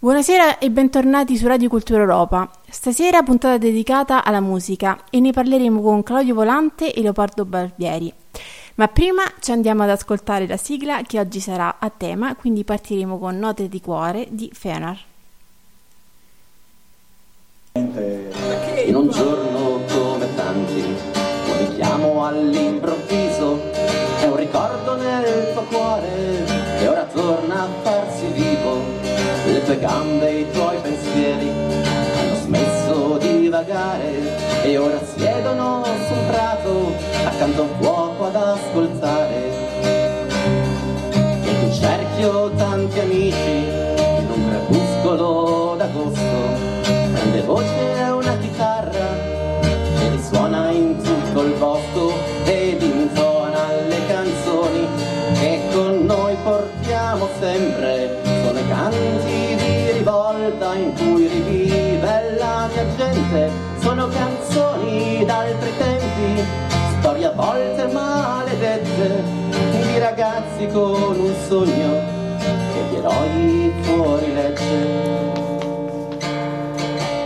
Buonasera e bentornati su Radio Cultura Europa. Stasera puntata dedicata alla musica e ne parleremo con Claudio Volante e Leopardo Barbieri. Ma prima ci andiamo ad ascoltare la sigla che oggi sarà a tema, quindi partiremo con Note di cuore di Fenar. In un giorno come tanti, un richiamo all'improvviso, è un ricordo nel tuo cuore che ora torna a tue gambe e i tuoi pensieri. Hanno smesso di vagare e ora siedono su un prato accanto a un fuoco ad ascoltare. Nel tuo cerchio tanti amici in un crepuscolo d'agosto. Prende voce una chitarra e risuona in tutto il bosco sono canzoni d'altri tempi, storie a volte maledette, di ragazzi con un sogno che gli eroi fuori legge.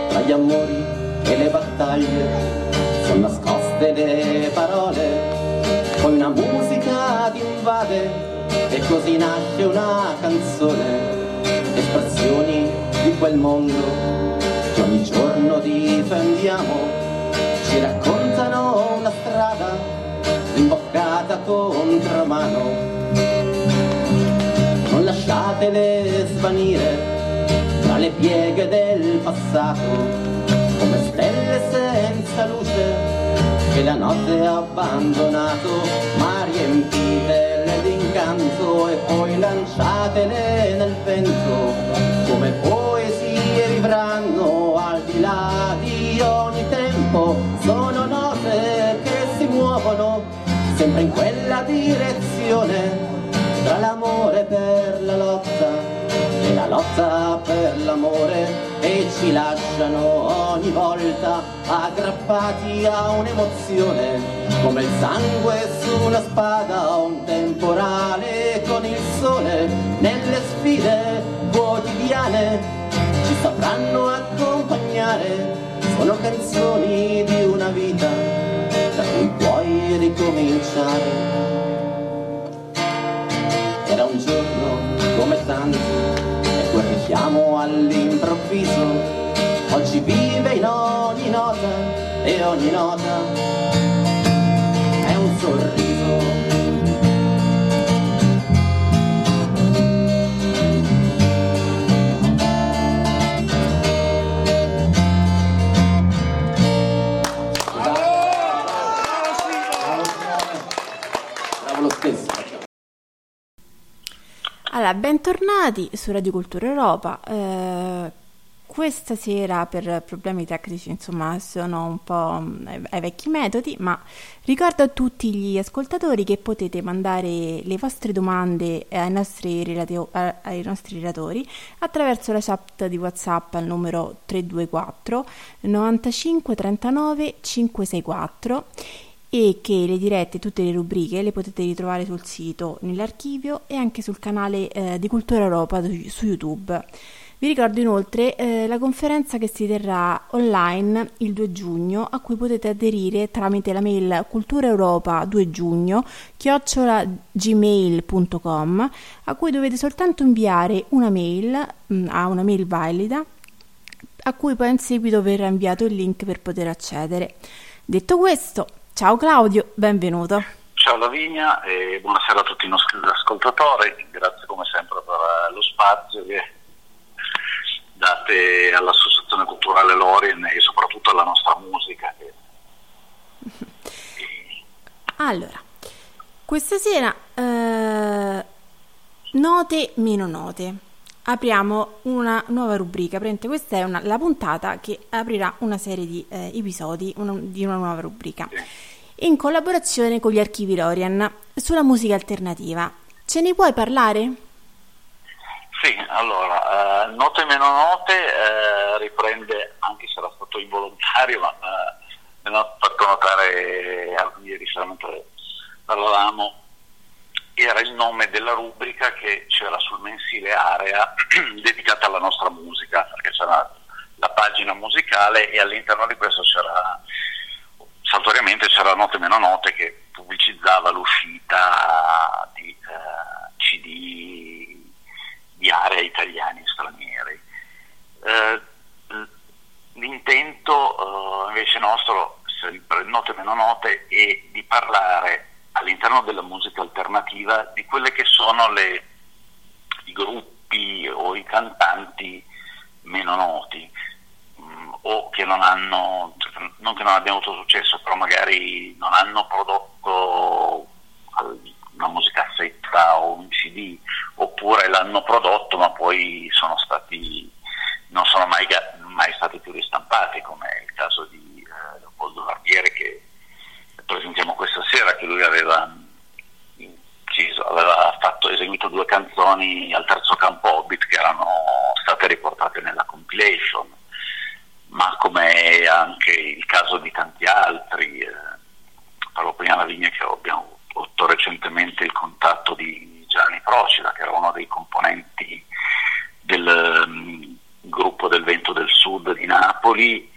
Tra gli amori e le battaglie sono nascoste le parole, poi una musica ti invade e così nasce una canzone, espressioni di quel mondo che ogni giorno difendiamo, ci raccontano una strada imboccata contro mano. Non lasciatele svanire tra le pieghe del passato, come stelle senza luce che la notte ha abbandonato, ma riempite d'incanto e poi lanciatele nel vento come poesie vivranno di là di ogni tempo sono note che si muovono sempre in quella direzione tra l'amore per la lotta e la lotta per l'amore e ci lasciano ogni volta aggrappati a un'emozione come il sangue su una spada un temporale con il sole. Nelle sfide quotidiane ci sapranno accompagnare sono canzoni di una vita da cui puoi ricominciare era un giorno come tanti e quel richiamo all'improvviso oggi vive in ogni nota e ogni nota è un sorriso. Allora, bentornati su Radio Cultura Europa. Eh, questa sera per problemi tecnici, insomma, sono un po' mm, ai vecchi metodi, ma ricordo a tutti gli ascoltatori che potete mandare le vostre domande ai nostri, a- ai nostri relatori attraverso la chat di WhatsApp al numero 324 95 39 564 e che le dirette, tutte le rubriche le potete ritrovare sul sito, nell'archivio e anche sul canale eh, di Cultura Europa su YouTube. Vi ricordo inoltre eh, la conferenza che si terrà online il 2 giugno a cui potete aderire tramite la mail culturaeuropa 2 giugno chiocciolagmail.com a cui dovete soltanto inviare una mail mh, a una mail valida a cui poi in seguito verrà inviato il link per poter accedere. Detto questo, ciao Claudio, benvenuto. Ciao Lavinia e buonasera a tutti i nostri ascoltatori, grazie come sempre per eh, lo spazio che date all'Associazione Culturale Lorien e soprattutto alla nostra musica. Allora, questa sera eh, note meno note. Apriamo una nuova rubrica. Praticamente questa è una- la puntata che aprirà una serie di eh, episodi una- di una nuova rubrica in collaborazione con gli archivi Lorian sulla musica alternativa. Ce ne puoi parlare? Sì, allora, eh, Note meno note eh, riprende, anche se era stato involontario, ma eh, me l'ha fatto notare eh, ieri sera mentre parlavamo, era il nome della rubrica che c'era sul mensile Area dedicata alla nostra musica, perché c'era la pagina musicale e all'interno di questo c'era saltuariamente c'era Note Meno Note che pubblicizzava l'uscita di eh, CD di area italiani e stranieri. Eh, l'intento eh, invece nostro, sempre Note Meno Note, è di parlare all'interno della musica alternativa di quelle che sono le, i gruppi o i cantanti meno noti mh, mm, o che non hanno, non che non abbiano avuto successo, però magari non hanno prodotto una musicassetta o un CD, oppure l'hanno prodotto ma poi sono stati, non sono mai, mai stati più ristampati, come è il caso di eh, Leopoldo Barbiere che presentiamo questa sera che lui aveva, inciso, aveva fatto, eseguito due canzoni al terzo campo Hobbit che erano state riportate nella compilation, ma come anche il caso di tanti altri, eh, parlo prima la linea che abbiamo avuto recentemente il contatto di Gianni Procida, che era uno dei componenti del um, gruppo del Vento del Sud di Napoli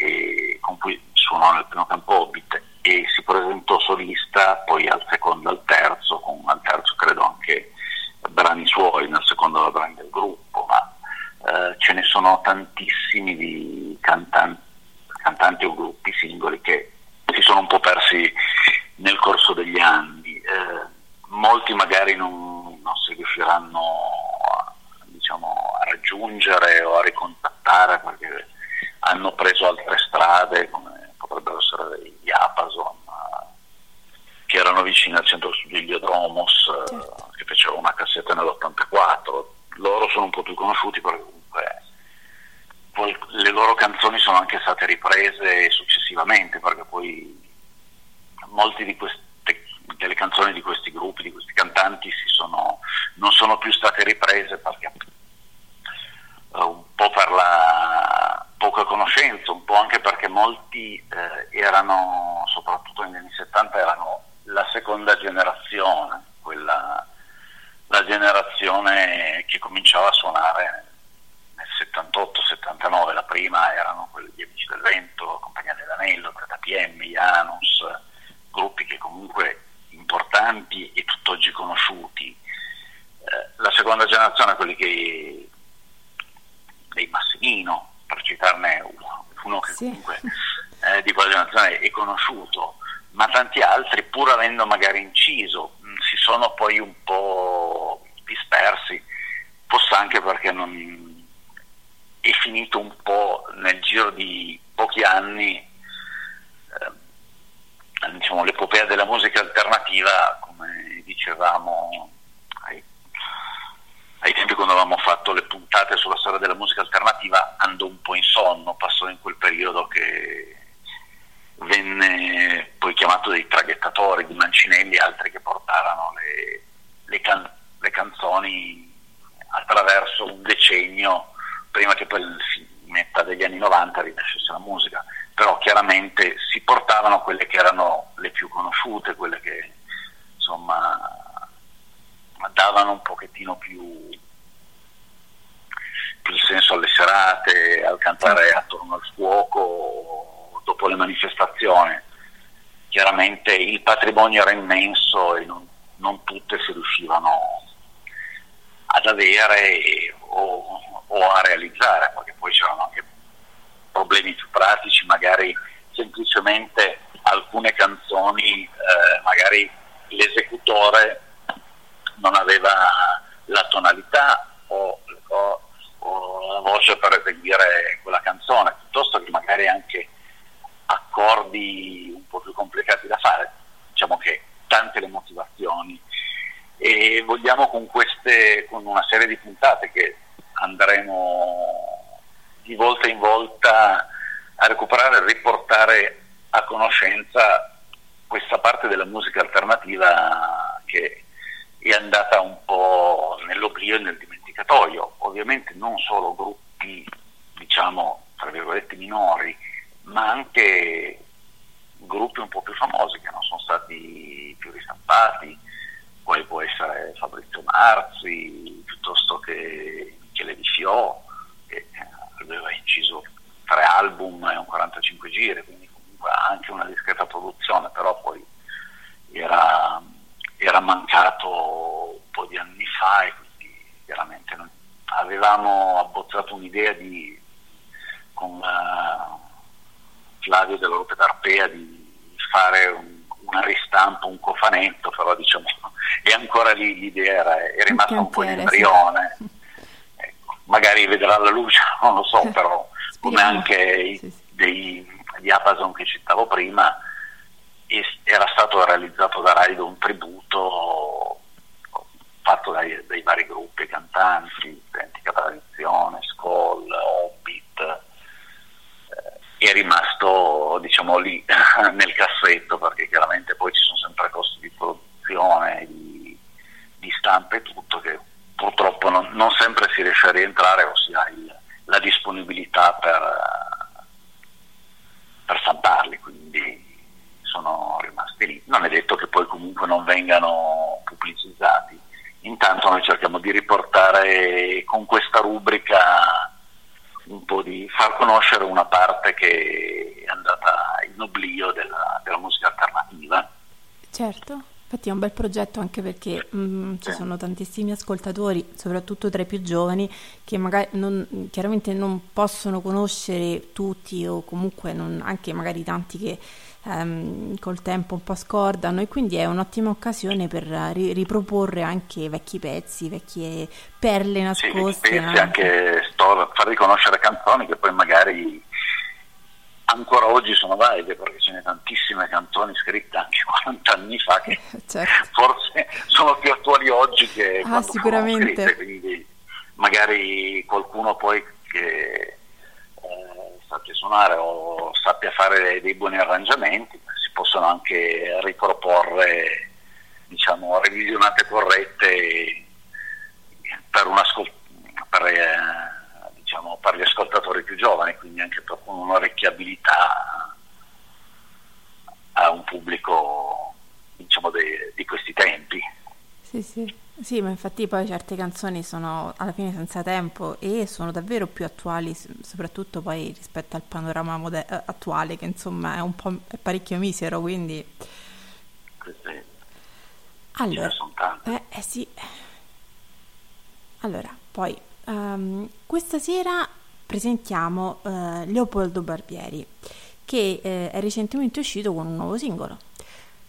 canzoni attraverso un decennio prima che poi metà degli anni 90 rinascesse la musica, però chiaramente si portavano quelle che erano le più conosciute, quelle che insomma davano un pochettino più, più senso alle serate, al cantare attorno al fuoco, dopo le manifestazioni. Chiaramente il patrimonio era immenso e non, non tutte si riuscivano ad avere o, o, a realizzare, perché poi c'erano anche problemi più pratici, magari semplicemente alcune canzoni, eh, magari l'esecutore non aveva la tonalità o, o, o, la voce per eseguire quella canzone, piuttosto che magari anche accordi un po' più complicati da fare. Diciamo che tante le motivazioni e vogliamo con queste, con una serie di puntate che andremo di volta in volta a recuperare e riportare a conoscenza questa parte della musica alternativa che è andata un po' nell'oblio e nel dimenticatoio. Ovviamente non solo gruppi, diciamo, tra virgolette minori, ma anche gruppi un po' più famosi che non sono stati più ristampati, quale può essere Fabrizio Marzi, piuttosto che Michele Di Fiò, che aveva inciso tre album e un 45 giri, quindi comunque anche una discreta produzione, però poi era, era mancato un po' di anni fa e quindi chiaramente non, avevamo abbozzato un'idea di, con uh, Flavio della Rope d'Arpea di fare un, una ristampa, un cofanetto, però diciamo è ancora lì l'idea, era, è rimasta un po' in embrione. Sì. Ecco, magari vedrà la luce, non lo so, però come anche sì, sì. Dei, di Amazon che citavo prima, era stato realizzato da Raido un tributo fatto dai, dai vari gruppi cantanti, Identica Tradizione, Skoll, Hobbit, eh, è rimasto diciamo lì nel cassetto perché chiaramente poi ci sono sempre costi di produzione, di, di stampa e tutto che purtroppo non, non, sempre si riesce a rientrare o si ha il, la disponibilità per, per stamparli, quindi sono rimasti lì. Non è detto che poi comunque non vengano pubblicizzati. Intanto noi cerchiamo di riportare con questa rubrica un po' di far conoscere una parte che è andata in oblio della, della musica alternativa. Certo. Infatti è un bel progetto anche perché mh, mm, ci sono tantissimi ascoltatori, soprattutto tra i più giovani, che magari non, chiaramente non possono conoscere tutti o comunque non, anche magari tanti che ehm, col tempo un po' scordano e quindi è un'ottima occasione per ri- riproporre anche vecchi pezzi, vecchie perle nascoste. Sì, anche, anche sto, far riconoscere canzoni che poi magari ancora oggi sono valide perché ce ne tantissime canzoni scritte anche 40 anni fa che certo. forse sono più attuali oggi che ah, quando sicuramente. Scritte, quindi magari qualcuno poi che eh, sappia suonare o sappia fare dei buoni arrangiamenti si possono anche riproporre diciamo revisionate corrette per, per eh, diciamo, per gli ascoltatori più giovani, quindi anche per un'orecchiabilità a un pubblico diciamo, de, di questi tempi. Sì, sì. Sì, ma infatti poi certe canzoni sono alla fine senza tempo e sono davvero più attuali, soprattutto poi rispetto al panorama moder- eh, attuale, che insomma è un po' è parecchio misero, quindi... Sì. Allora, eh, eh sì. Allora, poi Um, questa sera presentiamo uh, Leopoldo Barbieri, che eh, è recentemente uscito con un nuovo singolo.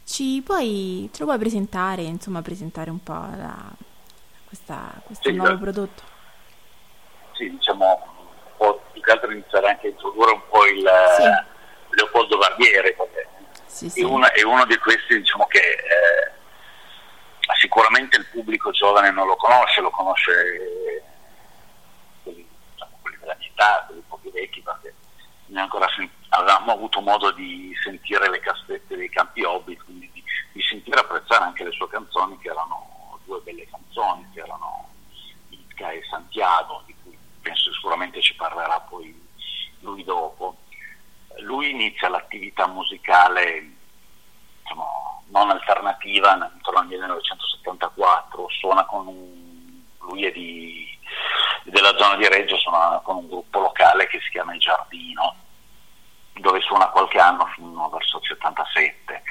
Ci puoi, ce lo puoi presentare, insomma, presentare un po' la, questa, questo sì, nuovo da, prodotto? Sì, diciamo, un po' più che altro iniziare anche a introdurre un po' il sì. Leopoldo Barbieri, perché sì, è, uno, è, uno, di questi, diciamo, che eh, sicuramente il pubblico giovane non lo conosce, lo conosce età, quelli pochi vecchi, perché ancora sen- avevamo avuto modo di sentire le cassette dei campi hobby, quindi di, di sentire apprezzare anche le sue canzoni, che erano due belle canzoni, che erano Itka e Santiago, di cui penso sicuramente ci parlerà poi lui dopo. Lui inizia l'attività musicale diciamo, non alternativa intorno al 1974, suona con un, lui è di della zona di Reggio suona con un gruppo locale che si chiama Il Giardino, dove suona qualche anno fino verso il 77.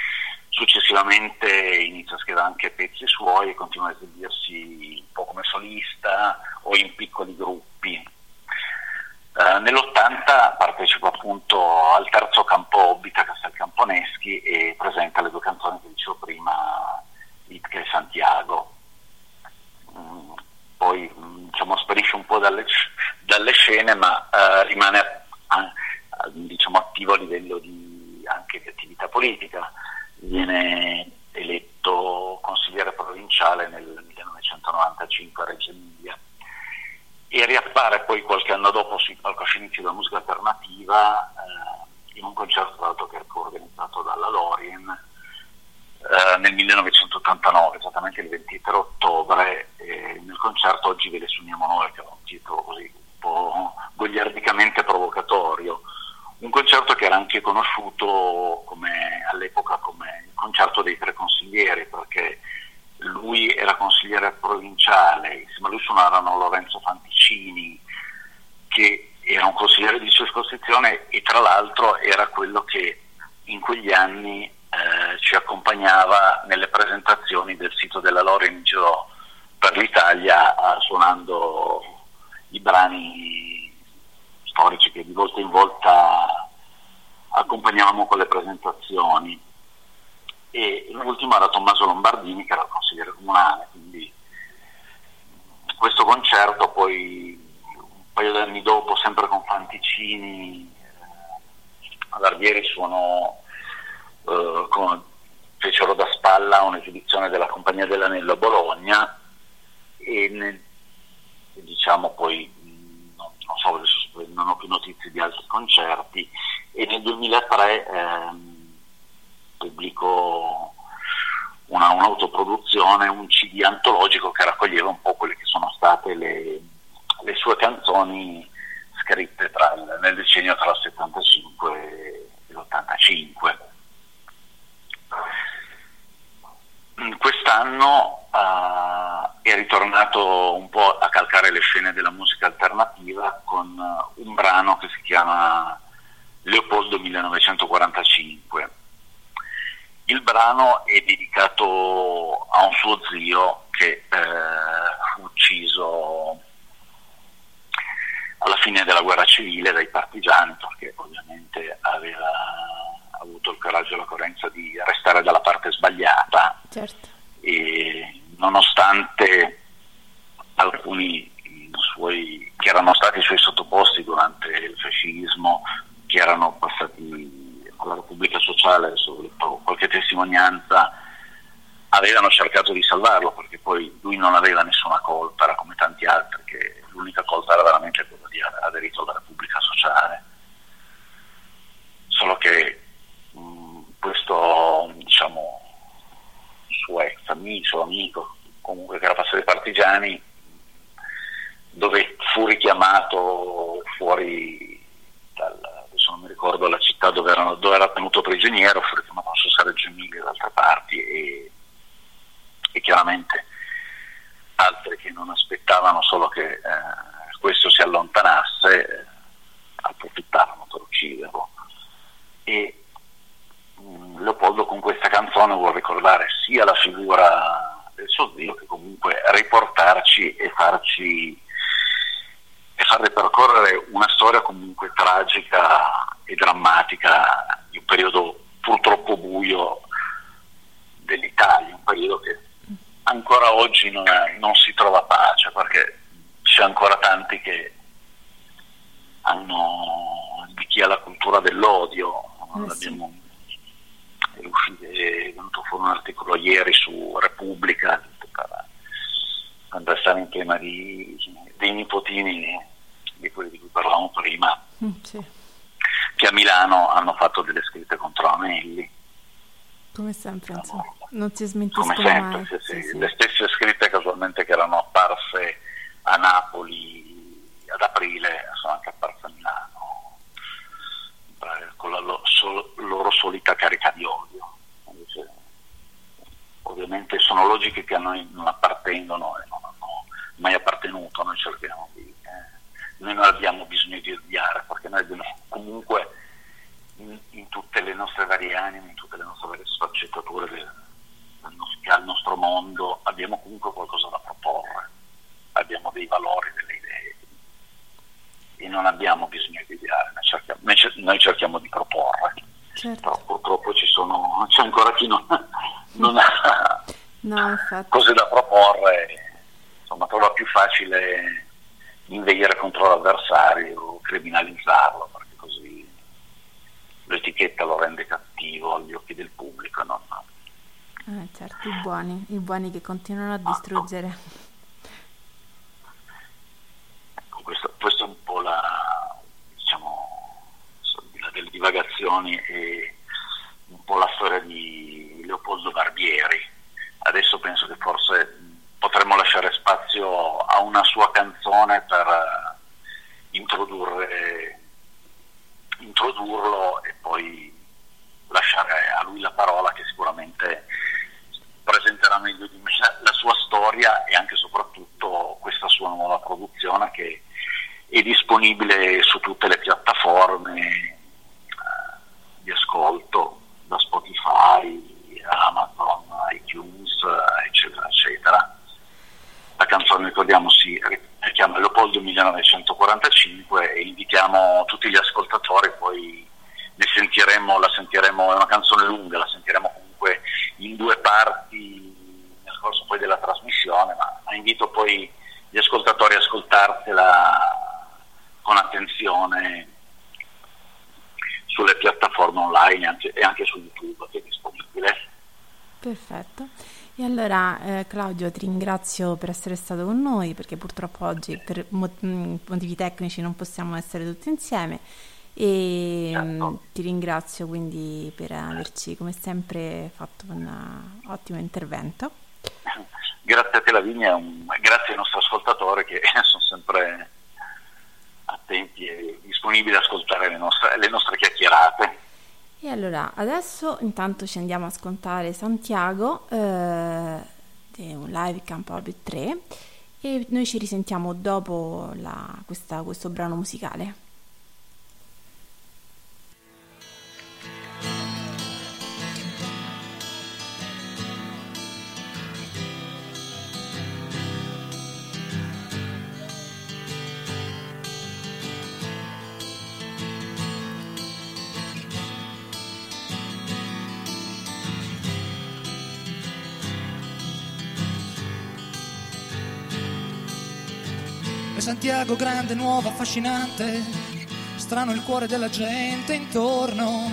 Successivamente inizia a scrivere anche pezzi suoi e continua a esibirsi un po' come solista o in piccoli gruppi. Eh, nell'80 partecipa appunto al terzo campo Hobbit a Castel Camponeschi e presenta le due canzoni che dicevo prima, Itke e Santiago. Mm, poi diciamo, sparisce un po' dalle, dalle scene ma eh, rimane a, a, diciamo, attivo a livello di, anche di attività politica. Viene eletto consigliere provinciale nel 1995 a Reggio Emilia e riappare poi qualche anno dopo sui palcoscenici della musica alternativa eh, in un concerto che è organizzato dalla Lorien eh, nel 1989, esattamente il 23 ottobre, eh, nel concerto Oggi ve le suoniamo noi, che è un titolo così un po' goliardicamente provocatorio. Un concerto che era anche conosciuto come, all'epoca come il concerto dei tre consiglieri, perché lui era consigliere provinciale, insieme a lui suonarono Lorenzo Fanticini, che era un consigliere di circoscrizione e tra l'altro era quello che in quegli anni eh, ci accompagnava nelle presentazioni del sito della Lore in giro per l'Italia eh, suonando i brani storici che di volta in volta accompagnavamo con le presentazioni. E l'ultimo era Tommaso Lombardini che era il consigliere comunale, quindi questo concerto poi un paio di anni dopo, sempre con Fanticini, eh, ad Arbieri suonò, eh, con, fecero da spalla un'esibizione della Compagnia dell'Anello a Bologna e nel, diciamo poi non, non, so, non ho più notizie di altri concerti e nel 2003 ehm, pubblicò una, un'autoproduzione, un CD antologico che raccoglieva un po' quelle che sono state le, le sue canzoni scritte il, nel decennio tra il 75 e l'85. Mm, quest'anno uh, è ritornato un po' a calcare le scene della musica alternativa con uh, un brano che si chiama Leopoldo 1945 il brano è dedicato a un suo zio che eh, fu ucciso alla fine della guerra civile dai partigiani perché ovviamente aveva avuto il coraggio e la coerenza di restare dalla parte sbagliata certo. nonostante alcuni suoi, che erano stati i suoi sottoposti durante il fascismo che erano passati alla Repubblica Sociale, adesso qualche testimonianza, avevano cercato di salvarlo perché poi lui non aveva nessuna colpa, era come tanti altri, che l'unica colpa era veramente quella di aver aderito alla Repubblica Sociale. Solo che mh, questo diciamo, suo ex amico, amico, comunque che era passato ai partigiani, dove fu richiamato fuori dal, adesso non mi ricordo la città dove, erano, dove era tenuto prigioniero, fu richiamato su Sareggio Emilia da altre parti e, e, chiaramente altri che non aspettavano solo che eh, questo si allontanasse eh, approfittarono per ucciderlo. E Leopoldo con questa canzone vuole ricordare sia la figura del suo zio che comunque riportarci e farci e far ripercorrere una storia comunque tragica e drammatica di un periodo purtroppo buio dell'Italia, un periodo che ancora oggi non, non si trova pace perché c'è ancora tanti che hanno di chi ha la cultura dell'odio. Eh sì. È, uscito, è venuto fuori un articolo ieri su Repubblica quando stare in tema di, dei nipotini di quelli di cui parlavamo prima, mm, sì. che a Milano hanno fatto delle scritte contro Amelli. Come sempre, insomma, non si smentiscono Come sempre, mai. Sì, sì. Le stesse scritte casualmente che erano apparse a Napoli ad aprile sono anche apparse con la loro, sol, loro solita carica di odio. Invece, ovviamente sono logiche che a noi non appartengono e non hanno mai appartenuto, noi cerchiamo di noi non abbiamo bisogno di odiare perché noi abbiamo comunque in, in tutte le nostre varie anime, in tutte le nostre varie sfaccettature del, del nostro, mondo, abbiamo comunque qualcosa da proporre, abbiamo dei valori, delle e non abbiamo bisogno di odiare, noi cerchiamo, noi cerchiamo di proporre. Certo. Però purtroppo sono, c'è ancora chi non, non ha no, cose da proporre, insomma trova più facile inveire contro l'avversario o criminalizzarlo, perché così l'etichetta lo rende cattivo agli occhi del pubblico. No? Eh, certo, i buoni, i buoni che continuano a distruggere. Ecco, questo, questo, divagazioni e un po' la storia di Leopoldo Barbieri. Adesso penso che forse potremmo lasciare spazio a una sua canzone per eh, introdurre, introdurlo e poi lasciare a lui la parola che sicuramente presenterà meglio di me la, sua storia e anche e soprattutto questa sua nuova produzione che è disponibile su tutte le piattaforme ricordiamo si chiama Leopoldo 1945 e invitiamo tutti gli ascoltatori, poi ne sentiremo, la sentiremo, è una canzone lunga, la sentiremo comunque in due parti nel corso poi della trasmissione, ma invito poi gli ascoltatori a ascoltarsela con attenzione sulle piattaforme online e anche su YouTube che è disponibile. Perfetto. E allora eh, Claudio ti ringrazio per essere stato con noi perché purtroppo oggi per mm, motivi tecnici non possiamo essere tutti insieme e certo. Ti ringrazio quindi per averci come sempre fatto un ottimo intervento. Grazie a te Lavinia, un, grazie ai nostri ascoltatori che sono sempre attenti e disponibili ad ascoltare le nostre, le nostre chiacchierate. E allora, adesso intanto ci andiamo a ascoltare Santiago eh, un live Camp Orbit 3 e noi ci risentiamo dopo la, questa, questo brano musicale. Santiago grande, nuovo, affascinante, strano il cuore della gente intorno,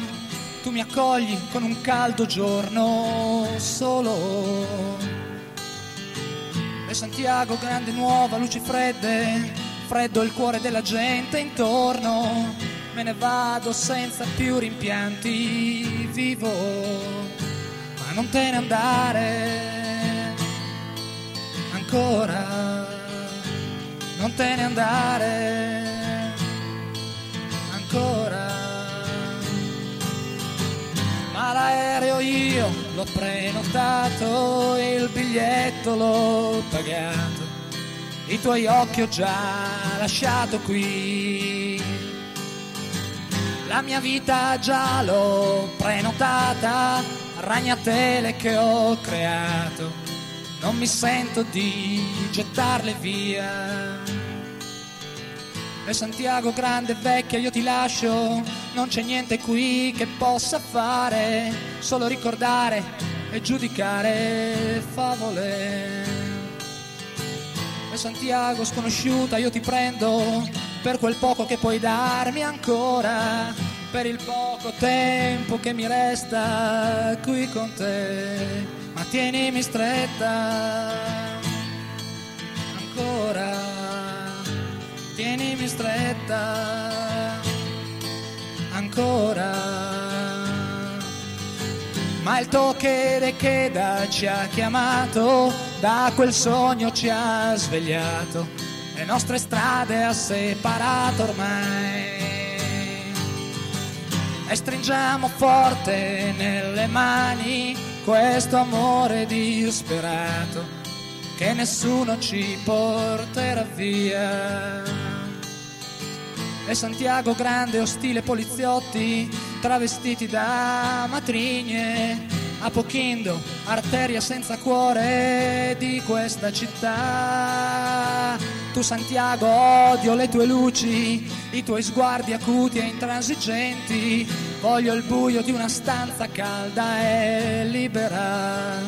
tu mi accogli con un caldo giorno solo. E Santiago grande, nuova, luci fredde, freddo il cuore della gente intorno, me ne vado senza più rimpianti, vivo, ma non te ne andare. Ancora non te ne andare ancora. Ma l'aereo io l'ho prenotato, il biglietto l'ho pagato, i tuoi occhi ho già lasciato qui. La mia vita già l'ho prenotata, ragnatele che ho creato, non mi sento di gettarle via. E Santiago grande e vecchia io ti lascio, non c'è niente qui che possa fare, solo ricordare e giudicare favole. E Santiago sconosciuta io ti prendo per quel poco che puoi darmi ancora, per il poco tempo che mi resta qui con te, ma tienimi stretta. Ancora. Tienimi stretta. Ancora. Ma il tocchere che da ci ha chiamato, da quel sogno ci ha svegliato, le nostre strade ha separato ormai. E stringiamo forte nelle mani questo amore disperato che nessuno ci porterà via. E Santiago grande, ostile poliziotti, travestiti da matrigne, Apochindo, arteria senza cuore di questa città. Tu Santiago odio le tue luci, i tuoi sguardi acuti e intransigenti, voglio il buio di una stanza calda e libera.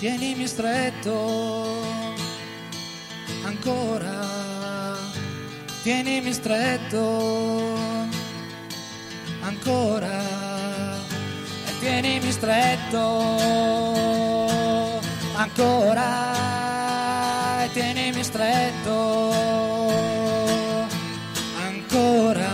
Tienimi stretto ancora, tienimi stretto ancora. E tienimi stretto ancora tienimi stretto ancora.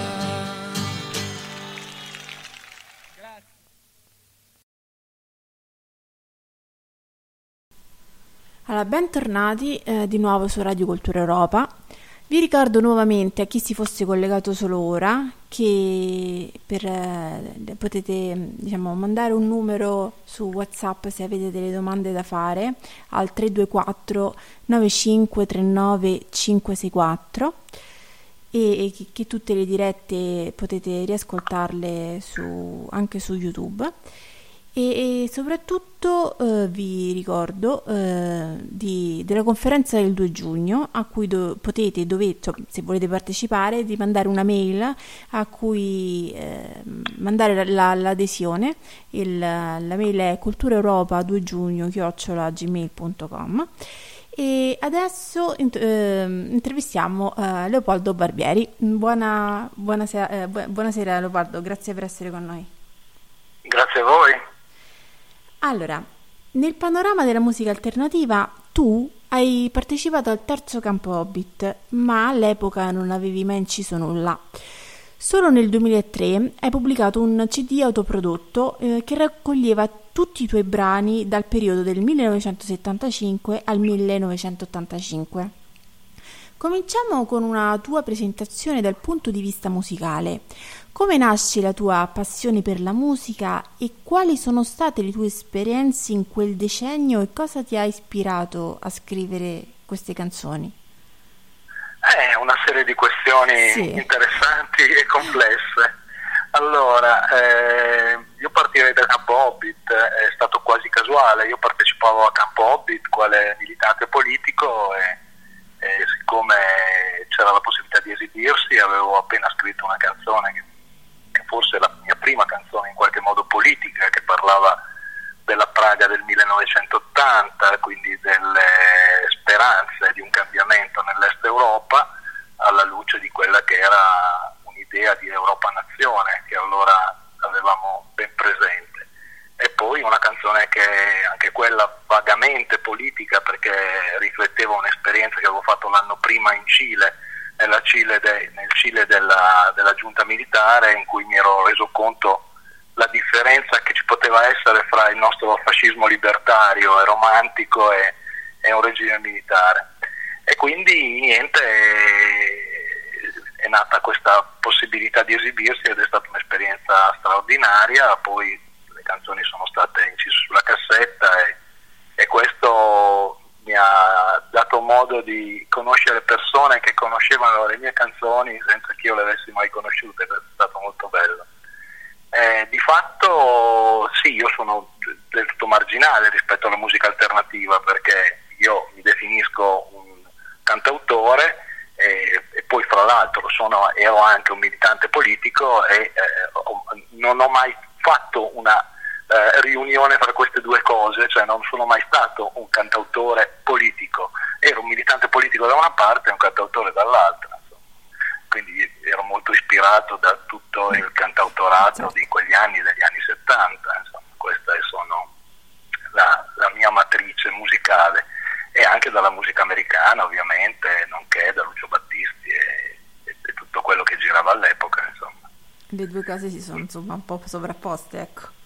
Allora, bentornati eh, di nuovo su Radio Cultura Europa. Vi ricordo nuovamente a chi si fosse collegato solo ora che per, eh, potete diciamo, mandare un numero su WhatsApp se avete delle domande da fare al 324 9539 564 e, e che, che, tutte le dirette potete riascoltarle su, anche su YouTube e, e soprattutto eh, vi ricordo eh, di, della conferenza del 2 giugno a cui do, potete, dovete, cioè, se volete partecipare, di mandare una mail a cui eh, mandare la, l'adesione. Il, la mail è culturaeuropa 2 giugno gmail.com e adesso eh, intervistiamo eh, Leopoldo Barbieri. Buona, buonasera, eh, buonasera Leopoldo, grazie per essere con noi. Grazie a voi. Allora, nel panorama della musica alternativa tu hai partecipato al terzo campo Hobbit, ma all'epoca non avevi mai inciso nulla. Solo nel 2003 hai pubblicato un CD autoprodotto eh, che raccoglieva tutti i tuoi brani dal periodo del 1975 al 1985. Cominciamo con una tua presentazione dal punto di vista musicale. Come nasce la tua passione per la musica e quali sono state le tue esperienze in quel decennio e cosa ti ha ispirato a scrivere queste canzoni? È eh, una serie di questioni sì. interessanti e complesse. Allora, eh, io partirei da Campo Hobbit, è stato quasi casuale, io partecipavo a Campo Hobbit quale militante politico e, e siccome c'era la possibilità di esibirsi avevo appena scritto una canzone che forse la mia prima canzone in qualche modo politica che parlava della Praga del 1980, quindi delle speranze di un cambiamento nell'est Europa alla luce di quella che era un'idea di Europa nazione che allora avevamo ben presente. E poi una canzone che anche quella vagamente politica perché rifletteva un'esperienza che avevo fatto l'anno prima in Cile Cile de, nel Cile della, della, giunta militare in cui mi ero reso conto la differenza che ci poteva essere fra il nostro fascismo libertario e romantico e, e un regime militare. E quindi niente, è, è nata questa possibilità di esibirsi ed è stata un'esperienza straordinaria, poi le canzoni sono state incise sulla cassetta e, e questo mi ha dato modo di conoscere persone che conoscevano le mie canzoni senza che io le avessi mai conosciute, è stato molto bello. Eh, di fatto sì, io sono del tutto marginale rispetto alla musica alternativa perché io mi definisco un cantautore e, e poi fra l'altro sono, ero anche un militante politico e eh, non ho mai fatto una eh, riunione tra queste due cose, cioè non sono mai stato un cantautore politico, ero un militante politico da una parte e un cantautore dall'altra. Insomma. Quindi ero molto ispirato da tutto il cantautorato di quegli anni, degli anni 70, insomma. questa è sono la, la mia matrice musicale e anche dalla musica americana ovviamente, nonché da Lucio Battisti e, e, e tutto quello che girava all'epoca. Insomma. Le due cose si sono insomma un po' sovrapposte, ecco.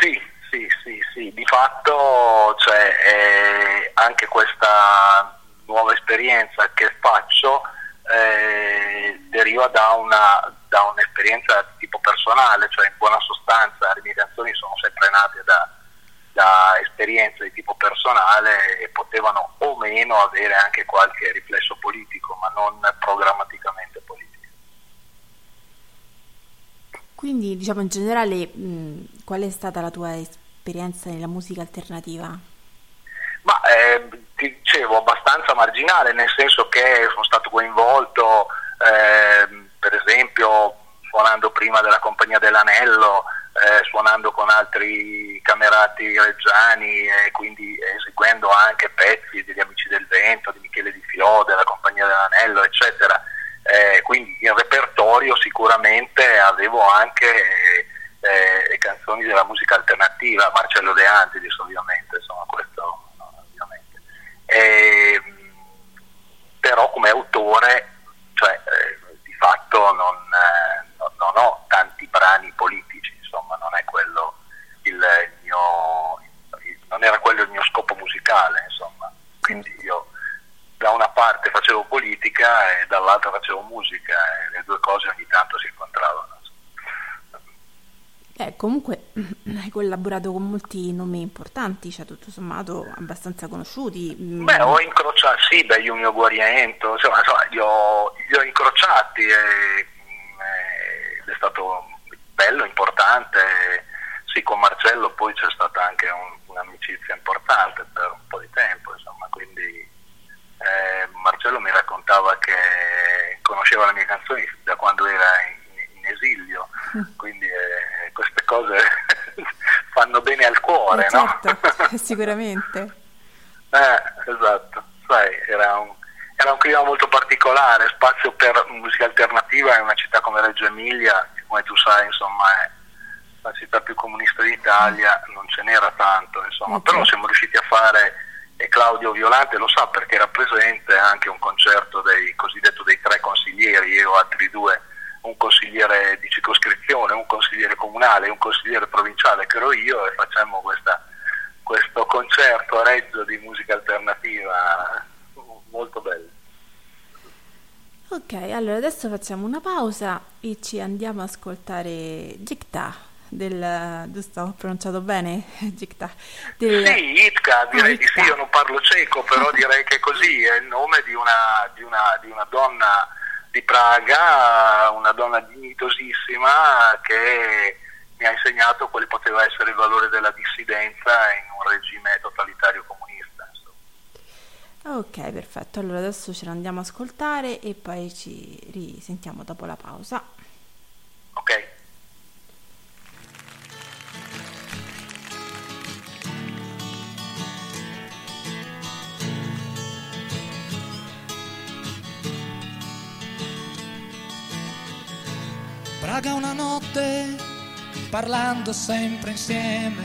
Sì, sì, sì, sì, di fatto cioè, eh, anche questa nuova esperienza che faccio eh, deriva da, una, da, un'esperienza di tipo personale, cioè in buona sostanza le mie canzoni sono sempre nate da, da esperienze di tipo personale e potevano o meno avere anche qualche riflesso politico, ma non programmaticamente politico. Quindi, diciamo in generale, mh, qual è stata la tua esperienza nella musica alternativa? Ma eh, ti dicevo abbastanza marginale, nel senso che sono stato coinvolto, eh, per esempio, suonando prima della Compagnia dell'Anello, eh, suonando con altri camerati reggiani e quindi eseguendo anche pezzi degli Amici del Vento, di Michele Di Fio, della Compagnia dell'Anello, eccetera eh, quindi in repertorio sicuramente avevo anche eh, le canzoni della musica alternativa, Marcello De Angelis ovviamente, insomma questo ovviamente. E, però come autore, cioè, eh, di fatto non, eh, non, non, ho tanti brani politici, insomma non è quello il mio, il, non era quello il mio scopo musicale, insomma. Quindi io da una parte facevo politica e dall'altra facevo musica e le due cose ogni tanto si incontravano. Eh, comunque hai collaborato con molti nomi importanti, cioè tutto sommato abbastanza conosciuti. Mm. Beh, ho incrociato, sì, beh, Junior Guariento, insomma, insomma li, ho, li, ho, incrociati e, e, è stato bello, importante, sì, con Marcello poi c'è stata anche un, un'amicizia importante per un po' di tempo, insomma, quindi eh, Marcello mi raccontava che conosceva le mie canzoni da quando era in, in esilio, mm. quindi eh, queste cose fanno bene al cuore, eh, certo, no? sicuramente. Eh, esatto, sai, era un, era un, clima molto particolare, spazio per musica alternativa in una città come Reggio Emilia, come tu sai, insomma, è la città più comunista d'Italia, non ce n'era tanto, insomma, okay. però siamo riusciti a fare, Claudio Violante lo sa perché era presente anche un concerto dei cosiddetto dei tre consiglieri, io altri due, un consigliere di circoscrizione, un consigliere comunale un consigliere provinciale che ero io e facciamo questa questo concerto a Reggio di musica alternativa molto bello. Ok, allora adesso facciamo una pausa e ci andiamo ad ascoltare Jikta del giusto ho pronunciato bene Jikta del... sì Itka direi di sì io non parlo ceco però direi che così è il nome di una, di una, di una donna di Praga una donna dignitosissima che mi ha insegnato quale poteva essere il valore della dissidenza in un regime totalitario comunista. Insomma. Ok, perfetto. Allora adesso ce l'andiamo a ascoltare e poi ci risentiamo dopo la pausa. Ok. Praga una notte parlando sempre insieme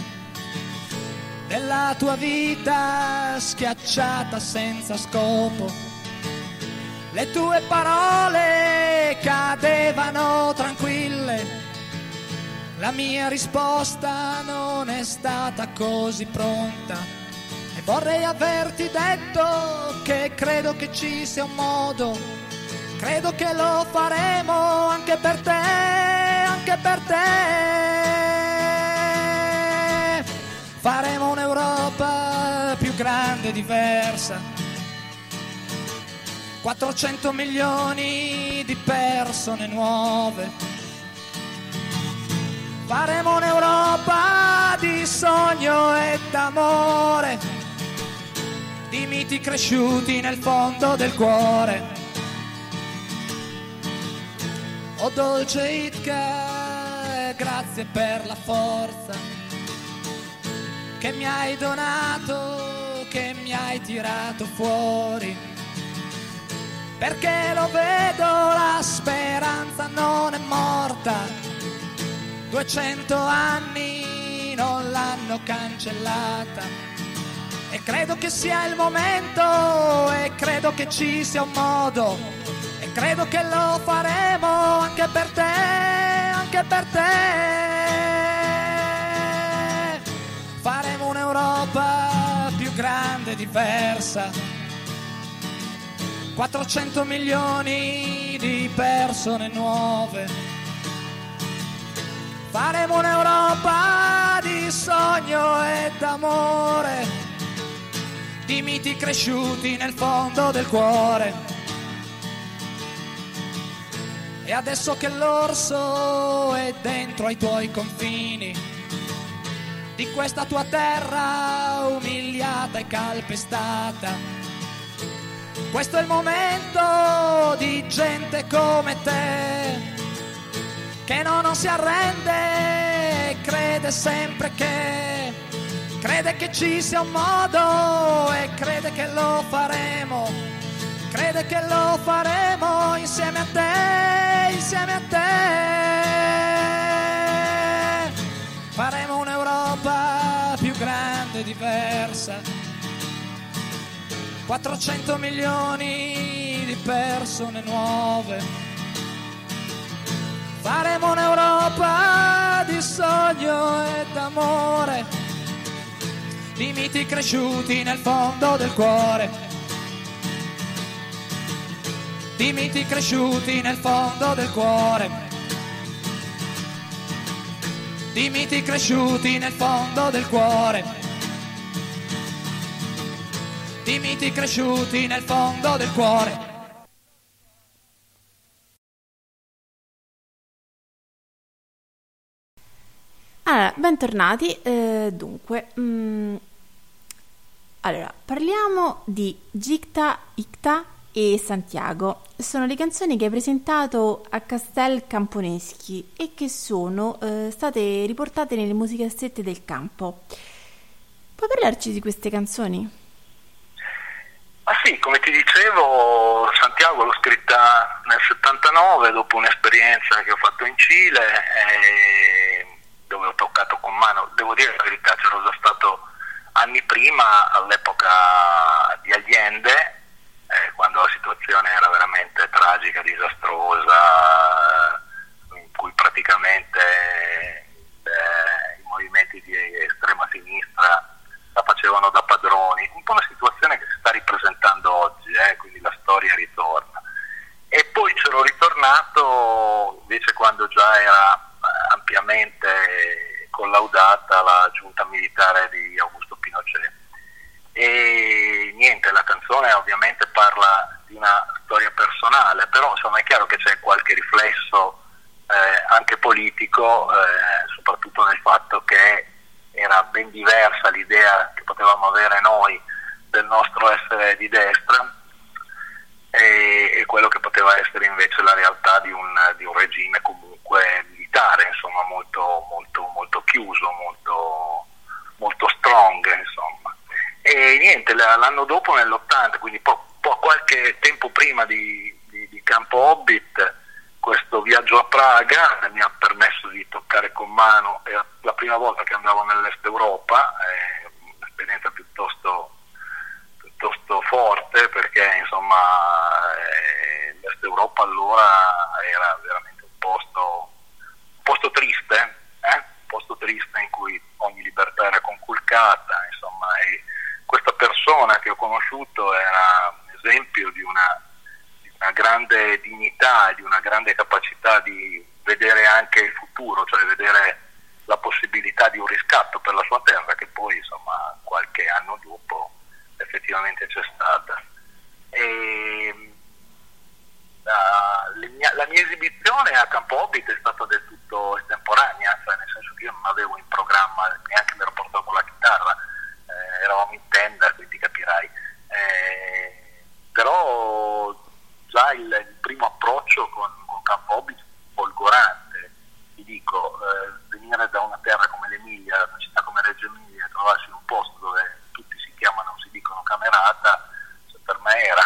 della tua vita schiacciata senza scopo. Le tue parole cadevano tranquille, la mia risposta non è stata così pronta. E vorrei averti detto che credo che ci sia un modo, credo che lo faremo anche per te, anche per te. Faremo un'Europa più grande e diversa. 400 milioni di persone nuove. Faremo un'Europa di sogno e d'amore, di miti cresciuti nel fondo del cuore. Oh dolce Itka, grazie per la forza che mi hai donato, che mi hai tirato fuori. Perché lo vedo, la speranza non è morta. 200 anni non l'hanno cancellata. E credo che sia il momento, e credo che ci sia un modo, credo che lo faremo anche per te, anche per te faremo un'Europa più grande e diversa. 400 milioni di persone nuove. Faremo un'Europa di sogno e d'amore, di miti cresciuti nel fondo del cuore. E adesso che l'orso è dentro ai tuoi confini, di questa tua terra umiliata e calpestata. Questo è il momento di gente come te, che no, non si arrende e crede sempre che, crede che ci sia un modo e crede che lo faremo, crede che lo faremo insieme a te, insieme a te. Faremo un'Europa più grande e diversa. 400 milioni di persone nuove. Faremo un'Europa di sogno e d'amore, di miti cresciuti nel fondo del cuore. Di miti cresciuti nel fondo del cuore di miti cresciuti nel fondo del cuore. Di miti cresciuti nel fondo del cuore. Allora, bentornati. Eh, dunque, mm, allora, parliamo di Gicta, Icta e Santiago. Sono le canzoni che hai presentato a Castel Camponeschi e che sono eh, state riportate nelle musicassette del campo. Puoi parlarci di queste canzoni? Ma sì, come ti dicevo, Santiago l'ho scritta nel 79 dopo un'esperienza che ho fatto in Cile eh, dove ho toccato con mano, devo dire la verità, c'ero già stato anni prima all'epoca di Allende, eh, quando la situazione era veramente tragica, disastrosa, in cui praticamente eh, i movimenti di estrema sinistra la facevano da padroni, un po' una situazione che si sta ripresentando oggi, eh, quindi la storia ritorna. E poi c'ero ritornato invece quando già era ampiamente collaudata la giunta militare di Augusto Pinochet. E niente, la canzone ovviamente parla di una storia personale, però insomma è chiaro che c'è qualche riflesso eh, anche politico, eh, soprattutto nel fatto che era ben diversa l'idea che potevamo avere noi del nostro essere di destra e, e quello che poteva essere invece la realtà di un, di un regime comunque militare, insomma molto, molto, molto chiuso, molto, molto strong. Insomma. E niente, l'anno dopo nell'80, quindi po- po- qualche tempo prima di, di, di Campo Hobbit, questo viaggio a Praga mi ha permesso di toccare con mano, è la prima volta che andavo nell'est Europa, è un'esperienza piuttosto, piuttosto forte perché insomma eh, l'est Europa allora era veramente un posto, un posto triste, eh? un posto triste in cui ogni libertà era conculcata, insomma, e questa persona che ho conosciuto era un esempio di una una grande dignità e di una grande capacità di vedere anche il futuro, cioè vedere la possibilità di un riscatto per la sua terra che poi insomma qualche anno dopo effettivamente c'è stata. E, la, mia, la, mia, esibizione a Campo Hobbit è stata del tutto estemporanea, cioè nel senso che io non avevo in programma, neanche mi ero portato con la chitarra, eravamo in tenda, quindi capirai. Eh, però già il, il primo approccio con, con Campo Hobbit folgorante. Ti dico, eh, venire da una terra come l'Emilia, una città come Reggio Emilia, e trovarsi in un posto dove tutti si chiamano, si dicono camerata, cioè per me era,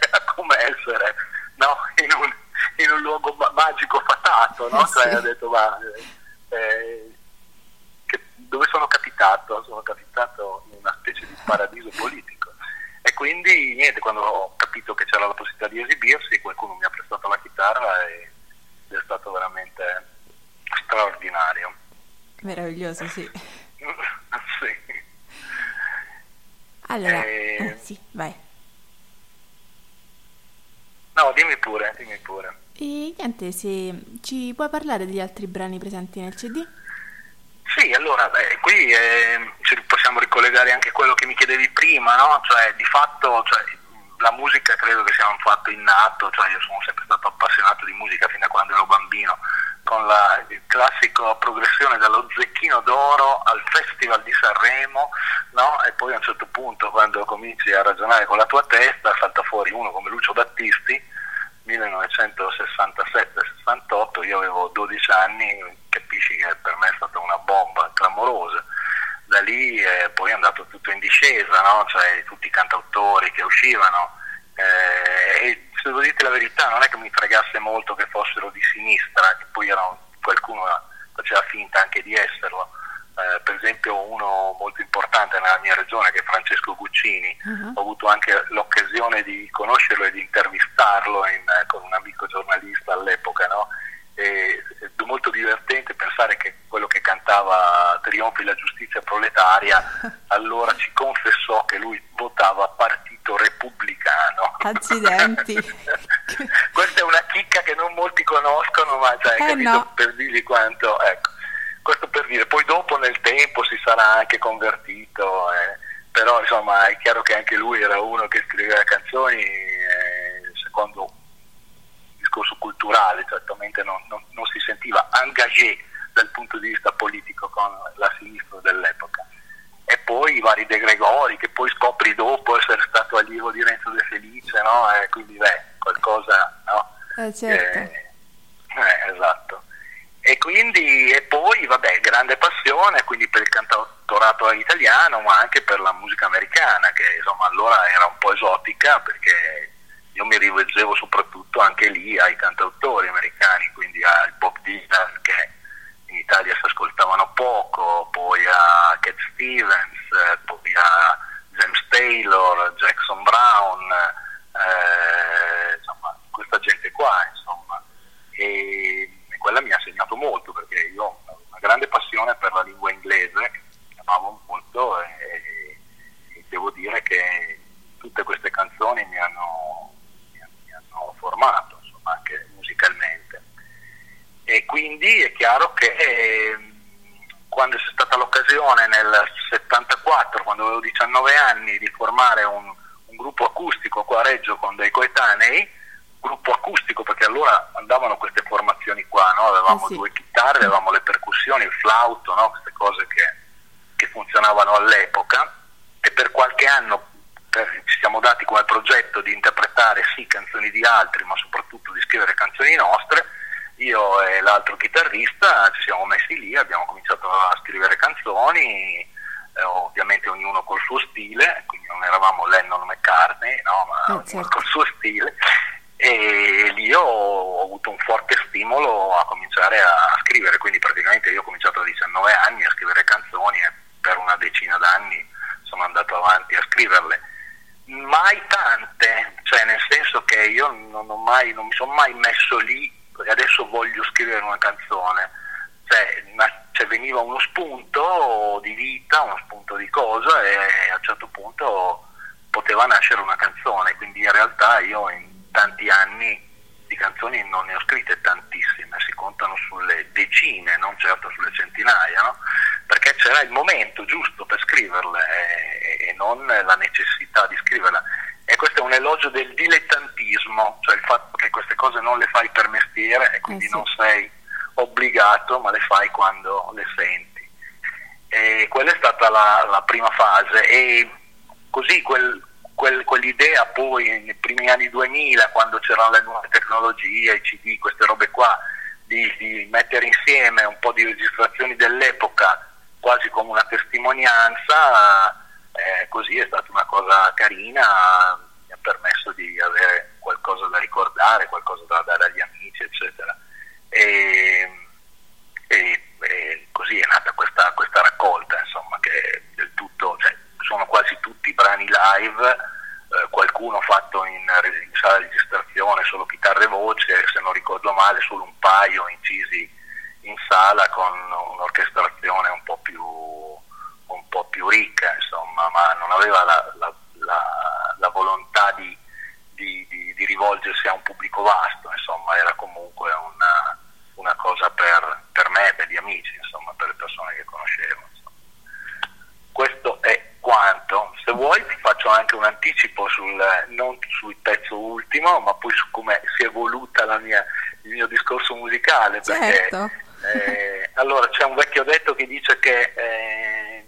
era come essere no, in, un, in, un, luogo magico fatato, no? Eh, cioè, sì. ho detto, ma, eh, che, dove sono capitato? Sono capitato in una specie di paradiso politico. E quindi niente, quando ho capito che c'era la possibilità di esibirsi, qualcuno mi ha prestato la chitarra e è stato veramente straordinario. Meraviglioso, sì. sì. Allora, e... eh, sì, vai. No, dimmi pure, dimmi pure. E niente, se ci puoi parlare degli altri brani presenti nel CD? Sì, allora, beh, qui eh, ci possiamo ricollegare anche a quello che mi chiedevi prima, no? Cioè, di fatto, cioè, la musica credo che sia un fatto innato, cioè io sono sempre stato appassionato di musica fin da quando ero bambino, con la classica progressione dallo Zecchino d'Oro al Festival di Sanremo, no? e poi a un certo punto quando cominci a ragionare con la tua testa salta fuori uno come Lucio Battisti, 1967-68, io avevo 12 anni, capisci che per me è stata una bomba clamorosa. Da lì eh, poi è andato tutto in discesa, no? cioè tutti i cantautori che uscivano. Eh, e se devo dirti la verità, non è che mi fregasse molto che fossero di sinistra, che poi erano, qualcuno faceva finta anche di esserlo eh, per esempio uno molto importante nella mia regione che è Francesco Guccini, uh-huh. ho avuto anche l'occasione di conoscerlo e di intervistarlo in, eh, con un amico giornalista all'epoca, no? e, è molto divertente pensare che quello che cantava Trionfi la giustizia proletaria allora ci confessò che lui votava partito repubblicano. Accidenti. Questa è una chicca che non molti conoscono, ma cioè, eh no. per dirgli quanto... Ecco questo per dire, poi dopo nel tempo si sarà anche convertito, eh, però insomma è chiaro che anche lui era uno che scriveva canzoni eh, secondo il discorso culturale, certamente non, non, non si sentiva engagé dal punto di vista politico con la sinistra dell'epoca. E poi i vari De Gregori, che poi scopri dopo essere stato allievo di Renzo De Felice, no? E quindi beh, qualcosa, no? Eh, certo. Eh, esatto. E quindi, e poi, vabbè, grande passione quindi per il cantautorato italiano, ma anche per la musica americana, che insomma allora era un po' esotica perché io mi rivolgevo soprattutto anche lì ai cantautori americani, quindi al Bob Dylan che in Italia si ascoltavano poco, poi a Cat Stevens, poi a James Taylor, Jackson Brown, eh, insomma questa gente qua, insomma. E, e quella mi ha segnato molto perché io ho una grande passione per la lingua inglese, che amavo molto e, e devo dire che tutte queste canzoni mi hanno hanno formato, insomma, anche musicalmente. E quindi è chiaro che eh, quando c'è stata l'occasione nel 74, quando avevo 19 anni, di formare un, un gruppo acustico qua a Reggio con dei coetanei, gruppo acustico perché allora andavano queste formazioni qua, no? avevamo eh sì. due chitarre, avevamo le percussioni, il flauto, no? queste cose che, che funzionavano all'epoca e per qualche anno ci siamo dati come progetto di interpretare sì canzoni di altri, ma soprattutto di scrivere canzoni nostre. Io e l'altro chitarrista ci siamo messi lì, abbiamo cominciato a scrivere canzoni, eh, ovviamente ognuno col suo stile, quindi non eravamo Lennon McCartney, no, ma Eh, certo. col suo stile. E lì ho, ho avuto un forte stimolo a cominciare a scrivere, quindi praticamente io ho cominciato a 19 anni a scrivere canzoni e per una decina d'anni sono andato avanti a scriverle mai tante, cioè nel senso che io non, ho mai, non mi sono mai messo lì e adesso voglio scrivere una canzone, cioè, ma- cioè, veniva uno spunto di vita, uno spunto di cosa e a un certo punto poteva nascere una canzone, quindi in realtà io in tanti anni di canzoni non ne ho scritte tantissime, si contano sulle decine, non certo sulle centinaia, no? perché c'era il momento giusto per scriverle e, e non la necessità di scriverla. E questo è un elogio del dilettantismo, cioè il fatto che queste cose non le fai per mestiere e quindi Eh sì. non sei obbligato, ma le fai quando le senti. E quella è stata la, la prima fase e così quel- quel- quell'idea poi nei primi anni 2000 quando c'erano le nuove tecnologie, i CD, queste robe qua, di, di mettere insieme un po' di registrazioni dell'epoca quasi come una testimonianza, eh, così è stata una cosa carina, mi ha permesso di avere qualcosa da ricordare, qualcosa da dare agli amici, eccetera. E, e- e così è nata questa, questa raccolta, insomma, che è del tutto, cioè, sono quasi tutti brani live, eh, qualcuno fatto in, in sala di registrazione, solo chitarra e voce, se non ricordo male, solo un paio incisi in sala con un'orchestrazione un po' più, un po' più ricca, insomma, ma non aveva la, la- la- la volontà di, di- di- di rivolgersi a un pubblico vasto, insomma, era comunque una, una cosa per, per me, per gli amici, insomma, per le persone che conoscevo. Questo è quanto. Se vuoi ti faccio anche un anticipo sul, non sul pezzo ultimo, ma poi su come si è evoluta la mia- il mio discorso musicale. Perché, Certo. eh, allora c'è un vecchio detto che dice che eh,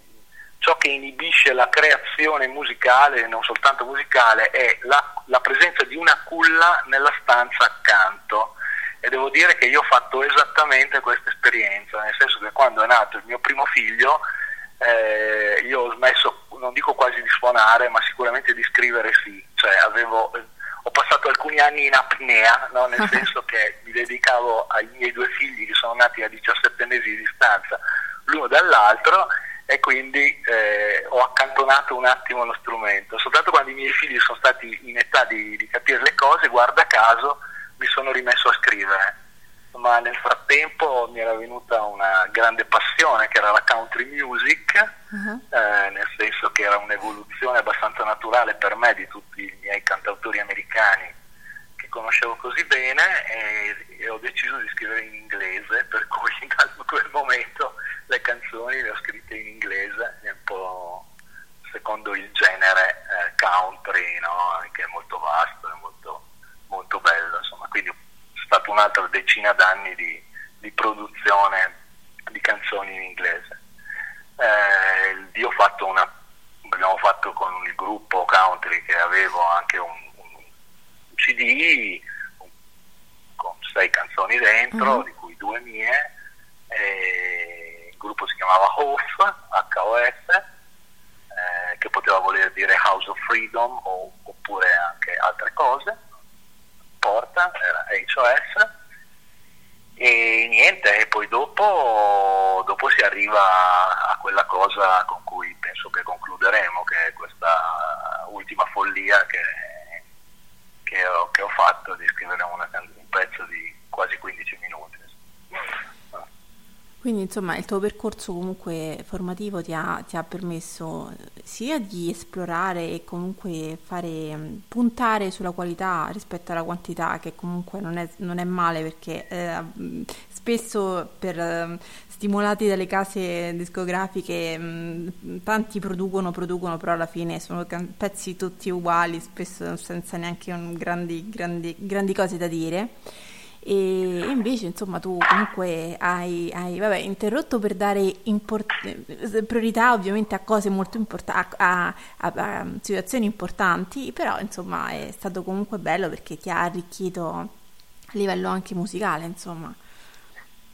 ciò che inibisce la creazione musicale, non soltanto musicale, è la, la presenza di una culla nella stanza accanto. E devo dire che io ho fatto esattamente questa esperienza, nel senso che quando è nato il mio primo figlio, eh, io ho smesso, non dico quasi di suonare, ma sicuramente di scrivere sì, cioè avevo, eh, ho passato alcuni anni in apnea, no? nel senso che mi dedicavo ai miei due figli che sono nati a 17 mesi di distanza l'uno dall'altro e quindi eh, ho accantonato un attimo lo strumento. Soltanto quando i miei figli sono stati in età di, di capire le cose, guarda caso, mi sono rimesso a scrivere. Ma nel frattempo mi era venuta una grande passione che era la country music, Uh-huh. eh, nel senso che era un'evoluzione abbastanza naturale per me di tutti i miei cantautori americani che conoscevo così bene e, e ho deciso di scrivere in inglese, per cui da quel momento le canzoni le ho scritte in inglese, un po' secondo il genere eh, country, no? che è molto vasto, è molto, molto bello, insomma, quindi stata un'altra decina d'anni di, di produzione di canzoni in inglese. Eh, io ho fatto una, abbiamo fatto con il gruppo country che avevo anche un, un CD con sei canzoni dentro, mm-hmm. di cui due mie, il gruppo si chiamava HOF, HOF, eh, che poteva voler dire House of Freedom o, oppure anche altre cose porta, era HOS, e niente, e poi dopo, dopo si arriva a quella cosa con cui penso che concluderemo, che è questa ultima follia che, che, ho, che ho, fatto di scrivere una, un pezzo di quasi 15 minuti. Quindi insomma il tuo percorso comunque formativo ti ha, ti ha, permesso sia di esplorare e comunque fare, puntare sulla qualità rispetto alla quantità, che comunque non è, non è male perché eh, spesso per, eh, stimolati dalle case discografiche tanti producono, producono, però alla fine sono pezzi tutti uguali, spesso senza neanche grandi, grandi, grandi cose da dire e invece insomma tu comunque hai, hai vabbè, interrotto per dare import- priorità ovviamente a cose molto importanti, a, a, a, situazioni importanti, però insomma è stato comunque bello perché ti ha arricchito a livello anche musicale insomma.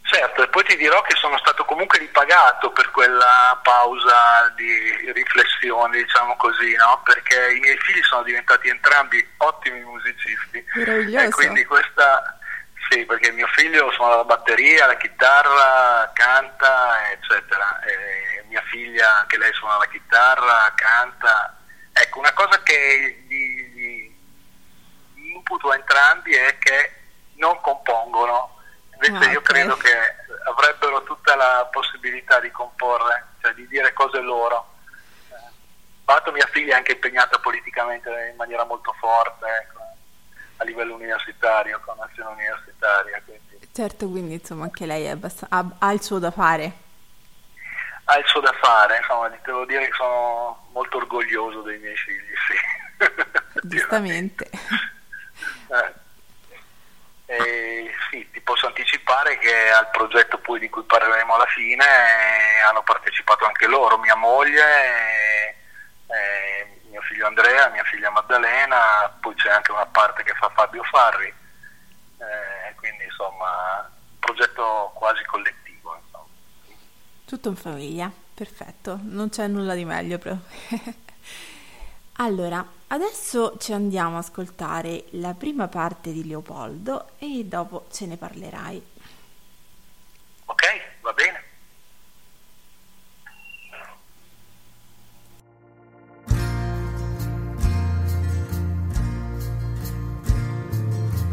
Certo, e poi ti dirò che sono stato comunque ripagato per quella pausa di riflessione, diciamo così, no? Perché i miei figli sono diventati entrambi ottimi musicisti. Meraviglioso. E quindi questa, sì, perché mio figlio suona la batteria, la chitarra, canta, eccetera. E mia figlia, anche lei suona la chitarra, canta. Ecco, una cosa che gli, gli imputo a entrambi è che non compongono. Invece ah, io okay. credo che avrebbero tutta la possibilità di comporre, cioè di dire cose loro. Fatto mia figlia è anche impegnata politicamente in maniera molto forte. Ecco a livello universitario, con azione universitaria. Quindi. Certo, quindi insomma anche lei ha, ha, il suo da fare. Ha il suo da fare, insomma, devo dire che sono molto orgoglioso dei miei figli, sì. Giustamente. eh. E, sì, ti posso anticipare che al progetto poi di cui parleremo alla fine eh, hanno partecipato anche loro, mia moglie, eh, eh mio figlio Andrea, mia figlia Maddalena, poi c'è anche una parte che fa Fabio Farri, eh, quindi insomma un progetto quasi collettivo. Insomma. Tutto in famiglia, perfetto, non c'è nulla di meglio proprio. allora, adesso ci andiamo ad ascoltare la prima parte di Leopoldo e dopo ce ne parlerai. Ok, va bene.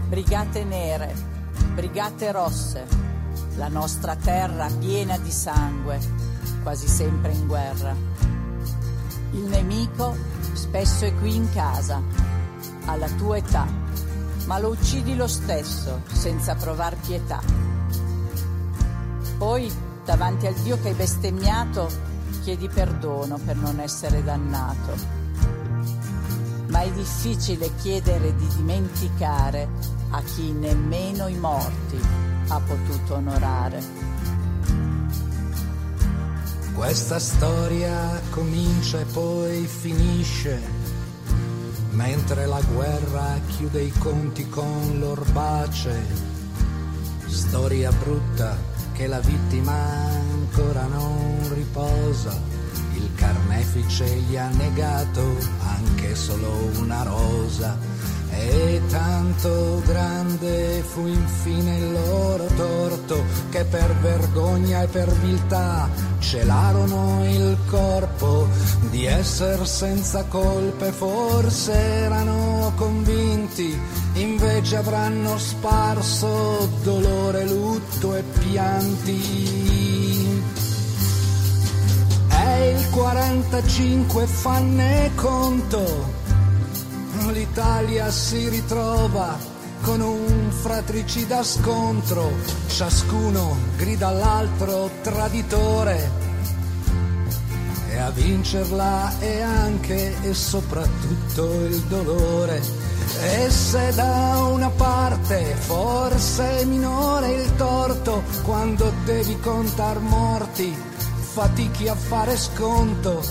Brigate nere, brigate rosse, la nostra terra piena di sangue, quasi sempre in guerra. Il nemico spesso è qui in casa, alla tua età, ma lo uccidi lo stesso, senza provar pietà. Poi, davanti al Dio che hai bestemmiato, chiedi perdono per non essere dannato. Ma è difficile chiedere di dimenticare a chi nemmeno i morti ha potuto onorare. Questa storia comincia e poi finisce, mentre la guerra chiude i conti con l'orbace. Storia brutta che la vittima ancora non riposa. Il carnefice gli ha negato anche solo una rosa e tanto grande fu infine il loro torto che per vergogna e per viltà celarono il corpo di essere senza colpe, forse erano convinti, invece avranno sparso dolore, lutto e pianti. E il 45 fanne conto l'Italia si ritrova con un fratricida scontro, ciascuno grida all'altro traditore. E a vincerla è anche e soprattutto il dolore. E se da una parte forse è minore il torto, quando devi contar morti, fatichi a fare sconto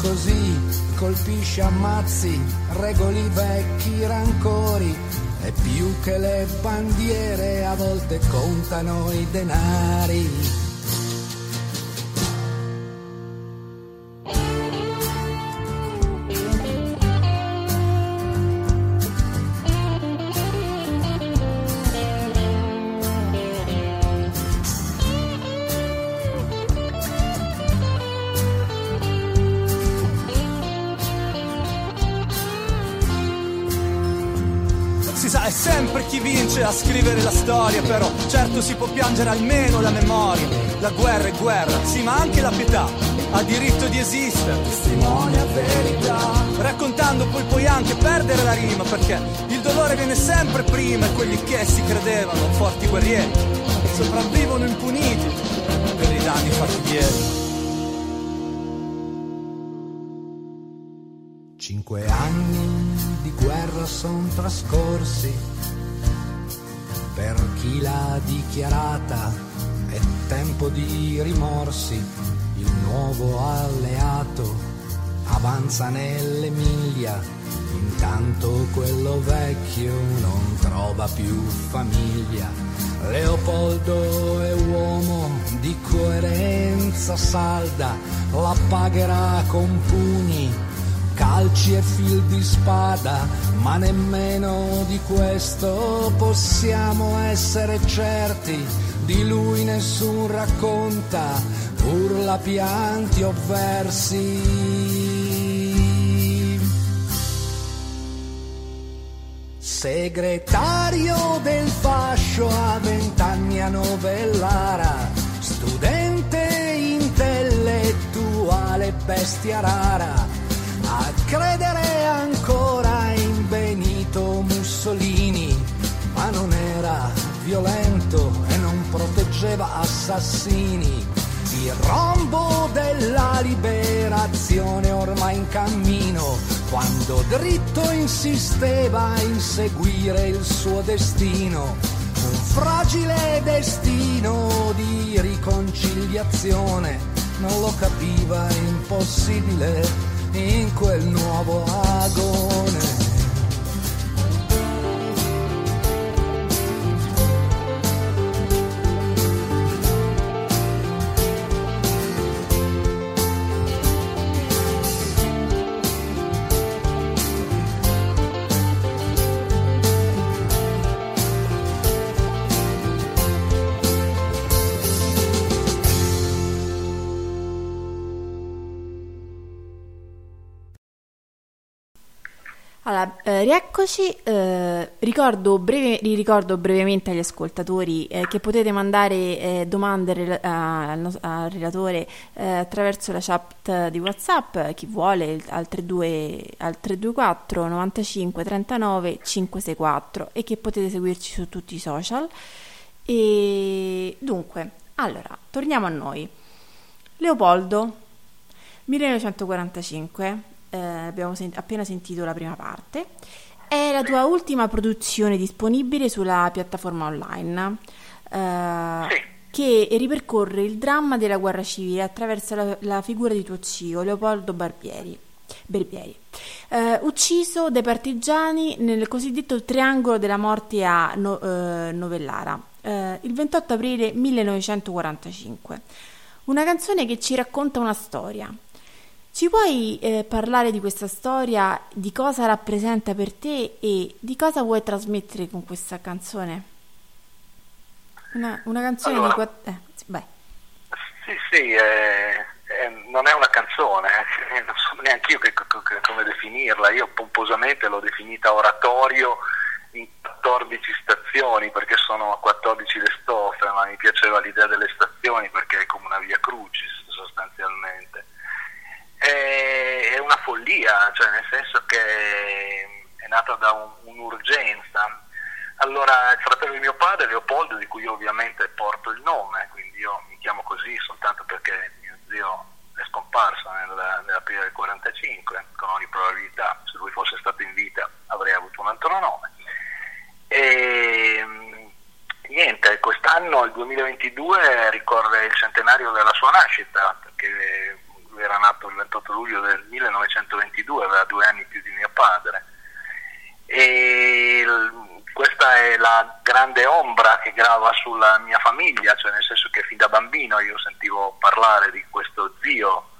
così colpisci, ammazzi, regoli vecchi rancori e più che le bandiere a volte contano i denari. Vince a scrivere la storia, però certo si può piangere almeno la memoria. La guerra è guerra, sì, ma anche la pietà ha diritto di esistere. Testimonia verità. Raccontando poi puoi anche perdere la rima, perché il dolore viene sempre prima e quelli che si credevano forti guerrieri sopravvivono impuniti per i danni fatti ieri. Cinque anni di guerra sono trascorsi. Per chi l'ha dichiarata è tempo di rimorsi, il nuovo alleato avanza nell'Emilia, intanto quello vecchio non trova più famiglia. Leopoldo è uomo di coerenza salda, la pagherà con pugni calci e fil di spada, ma nemmeno di questo possiamo essere certi. Di lui nessun racconta urla, pianti o versi. Segretario del fascio a vent'anni a Novellara, studente intellettuale bestia rara credere ancora in Benito Mussolini, ma non era violento e non proteggeva assassini. Il rombo della liberazione ormai in cammino, quando dritto insisteva a inseguire il suo destino, un fragile destino di riconciliazione, non lo capiva impossibile in quel nuovo agone. Allora, eh, rieccoci, eh, ricordo, breve, ricordo, brevemente agli ascoltatori eh, che potete mandare eh, domande re- al, al, relatore eh, attraverso la chat di Whatsapp, chi vuole, al, 32, al 324 95 39 564 e che potete seguirci su tutti i social. E dunque, allora, torniamo a noi. Leopoldo, 1945 eh, abbiamo sen- appena sentito la prima parte, è la tua ultima produzione disponibile sulla piattaforma online. Eh, che ripercorre il dramma della guerra civile attraverso la, la figura di tuo zio Leopoldo Barbieri, Berbieri, eh, ucciso dai partigiani nel cosiddetto triangolo della morte a no, eh, Novellara eh, il 28 aprile 1945. Una canzone che ci racconta una storia, ci puoi eh, parlare di questa storia, di cosa rappresenta per te e di cosa vuoi trasmettere con questa canzone? Una, una canzone allora, di quattro... Eh, sì, sì, sì eh, eh, non è una canzone, eh, non so neanche io che, che, come definirla, io pomposamente l'ho definita oratorio in 14 stazioni perché sono a 14 le stoffe, ma mi piaceva l'idea delle stazioni perché è come una via crucis sostanzialmente è, una follia, cioè nel senso che è nata da un, un'urgenza. Allora, il fratello di mio padre, Leopoldo, di cui io ovviamente porto il nome, quindi io mi chiamo così soltanto perché mio zio è scomparso nella, nell'aprile del 45, con ogni probabilità, se lui fosse stato in vita avrei avuto un altro nome. E niente, quest'anno, il 2022, ricorre il centenario della sua nascita, perché era nato il 28 luglio del 1922, aveva due anni più di mio padre. E questa è la grande ombra che grava sulla mia famiglia, cioè nel senso che fin da bambino io sentivo parlare di questo zio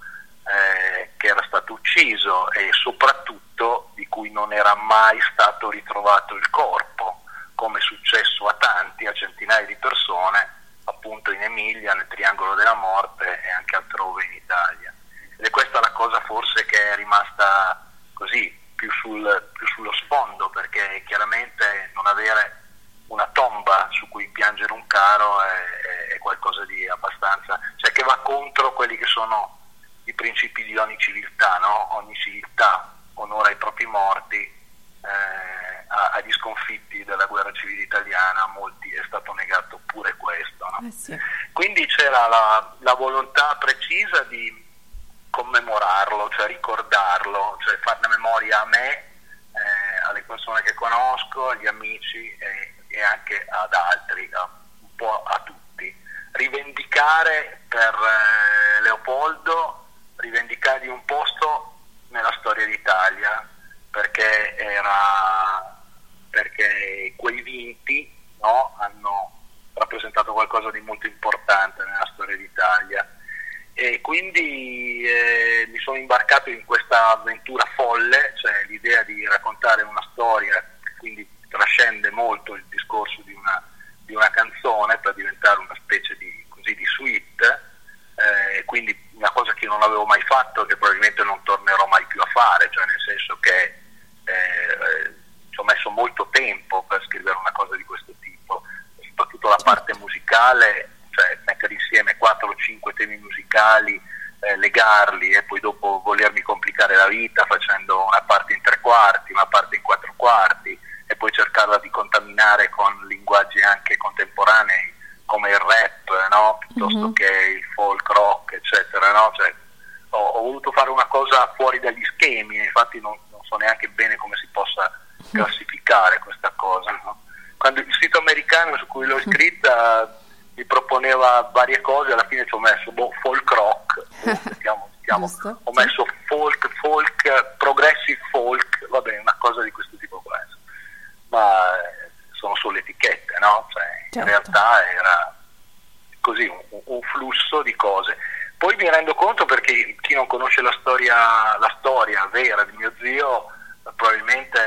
eh, che era stato ucciso e soprattutto di cui non era mai stato ritrovato il corpo, come è successo a tanti, a centinaia di persone, appunto in Emilia, nel Triangolo della Morte e anche altrove in Italia. Ed è questa la cosa forse che è rimasta così, più, sul, più sullo sfondo, perché chiaramente non avere una tomba su cui piangere un caro è, è qualcosa di abbastanza, cioè che va contro quelli che sono i principi di ogni civiltà, no? ogni civiltà onora i propri morti, eh, agli sconfitti della guerra civile italiana, a molti è stato negato pure questo. No? Eh sì. Quindi c'era la, la, volontà precisa di commemorarlo, cioè ricordarlo, cioè farne memoria a me, eh, alle persone che conosco, agli amici e, e anche ad altri, a, un po' a tutti. Rivendicare per eh, Leopoldo rivendicargli un posto nella storia d'Italia perché, era, perché quei vinti no, hanno rappresentato qualcosa di molto importante nella storia d'Italia e quindi eh, mi sono imbarcato in questa avventura folle, cioè l'idea di raccontare una storia che quindi trascende molto il discorso di una, di una canzone per diventare una specie di, così, di suite, eh, quindi una cosa che non avevo mai fatto e che probabilmente non tornerò mai più a fare, cioè nel senso che eh, ci ho messo molto tempo per scrivere una cosa di questo tipo, soprattutto la parte musicale, cioè mettere insieme 4 o 5 temi musicali, eh, legarli e poi dopo volermi complicare la vita facendo una parte in tre quarti, una parte in quattro quarti e poi cercarla di contaminare con linguaggi anche contemporanei come il rap, no? piuttosto mm-hmm. che il folk rock, eccetera. No? Cioè, ho, ho, voluto fare una cosa fuori dagli schemi, infatti non, non so neanche bene come si possa classificare questa cosa. No? Quando il sito americano su cui l'ho scritta mi proponeva varie cose, alla fine ci ho messo boh, folk rock, mettiamo, mettiamo. ho messo folk, folk, progressive folk, va bene, una cosa di questo tipo qua. Ma eh, sono solo etichette, no? Cioè, certo. In realtà era così un, un, flusso di cose. Poi mi rendo conto perché chi non conosce la storia, la storia vera di mio zio probabilmente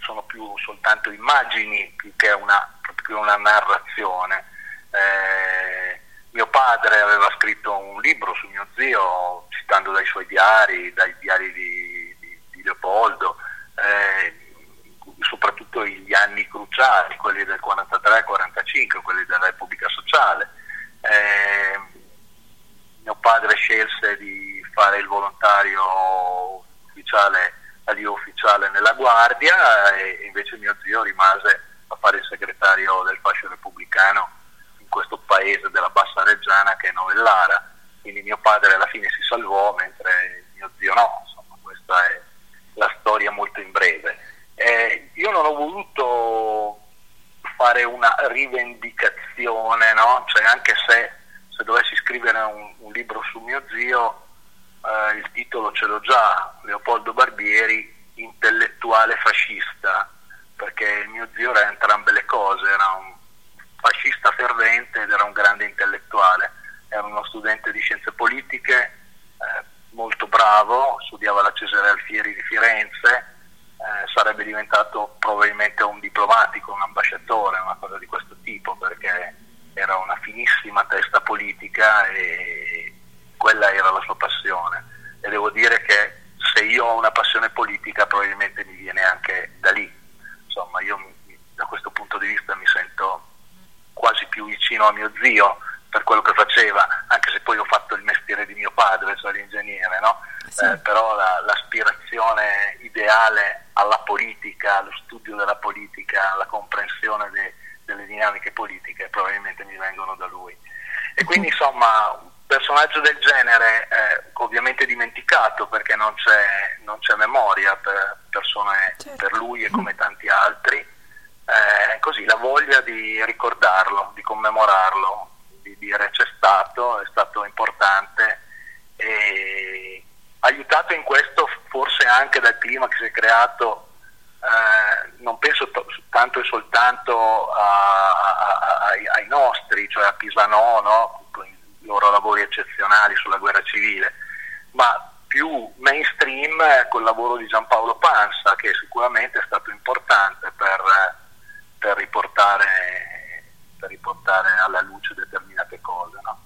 sono più soltanto immagini più che una, più una narrazione. Eh, mio padre aveva scritto un libro su mio zio, citando dai suoi diari, dai diari di, di, di Leopoldo. Eh, soprattutto gli anni cruciali, quelli del 43-45, quelli della Repubblica Sociale. Eh, mio padre scelse di fare il volontario ufficiale, all'io ufficiale nella Guardia e invece mio zio rimase a fare il segretario del fascio repubblicano questo paese della Bassa Reggiana che è Novellara. Quindi mio padre alla fine si salvò mentre mio zio no, insomma questa è la storia molto in breve. Eh, io non ho voluto fare una rivendicazione, no? cioè, anche se, se, dovessi scrivere un, un, libro su mio zio, eh, il titolo ce l'ho già, Leopoldo Barbieri, intellettuale fascista, perché mio zio era entrambe le cose, era un fascista fervente ed era un grande intellettuale, era uno studente di scienze politiche, eh, molto bravo, studiava alla Cesare Alfieri di Firenze, eh, sarebbe diventato probabilmente un diplomatico, un ambasciatore, una cosa di questo tipo, perché era una finissima testa politica e quella era la sua passione. E devo dire che se io ho una passione politica probabilmente mi viene anche da lì. Insomma, io da questo punto di vista mi sento quasi più vicino a mio zio per quello che faceva, anche se poi ho fatto il mestiere di mio padre, cioè l'ingegnere, no? sì. eh, però la, l'aspirazione ideale alla politica, allo studio della politica, alla comprensione de, delle dinamiche politiche probabilmente mi vengono da lui. E quindi insomma un personaggio del genere eh, ovviamente dimenticato perché non c'è, non c'è memoria per, persone, certo. per lui e come tanti altri, eh, così la voglia di ricordarlo, di commemorarlo, di dire c'è stato, è stato importante e aiutato in questo forse anche dal clima che si è creato, eh, non penso to- tanto e soltanto a, a, a, ai nostri, cioè a Pisano, no? con i loro lavori eccezionali sulla guerra civile, ma più mainstream col lavoro di Giampaolo Pansa, che sicuramente è stato importante per, per, riportare, per riportare, alla luce determinate cose. No?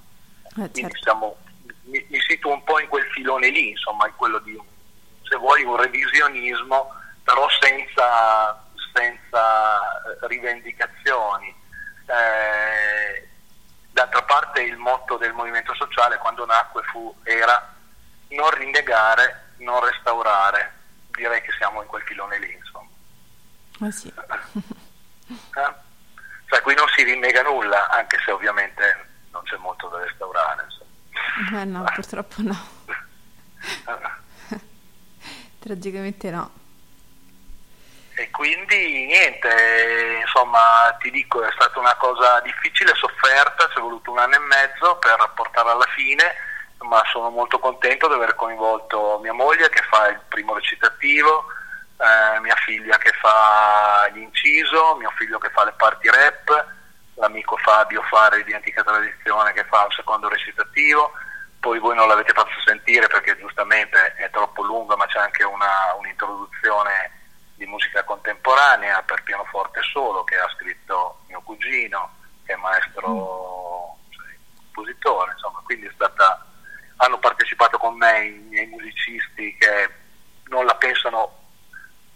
Eh, Quindi certo. siamo, mi, mi situo un po' in quel filone lì, insomma, in quello di, se vuoi, un revisionismo, però senza, senza rivendicazioni. Eh, d'altra parte il motto del movimento sociale quando nacque fu, era non rinnegare, non restaurare. Direi che siamo in quel filone lì, insomma. Ah, sì. eh? Cioè, qui non si rinnega nulla, anche se ovviamente non c'è molto da restaurare. Insomma. Eh no, purtroppo no. Tragicamente no. E quindi niente, insomma ti dico è stata una cosa difficile, sofferta, ci è voluto un anno e mezzo per portarla alla fine ma sono molto contento di aver coinvolto mia moglie che fa il primo recitativo, eh, mia figlia che fa l'inciso, mio figlio che fa le parti rap, l'amico Fabio Fare di Antica Tradizione che fa il secondo recitativo, poi voi non l'avete fatto sentire perché giustamente è troppo lunga ma c'è anche una, un'introduzione di musica contemporanea per pianoforte solo che ha scritto mio cugino che è maestro cioè, compositore, insomma, quindi è stata hanno partecipato con me i miei musicisti che non la pensano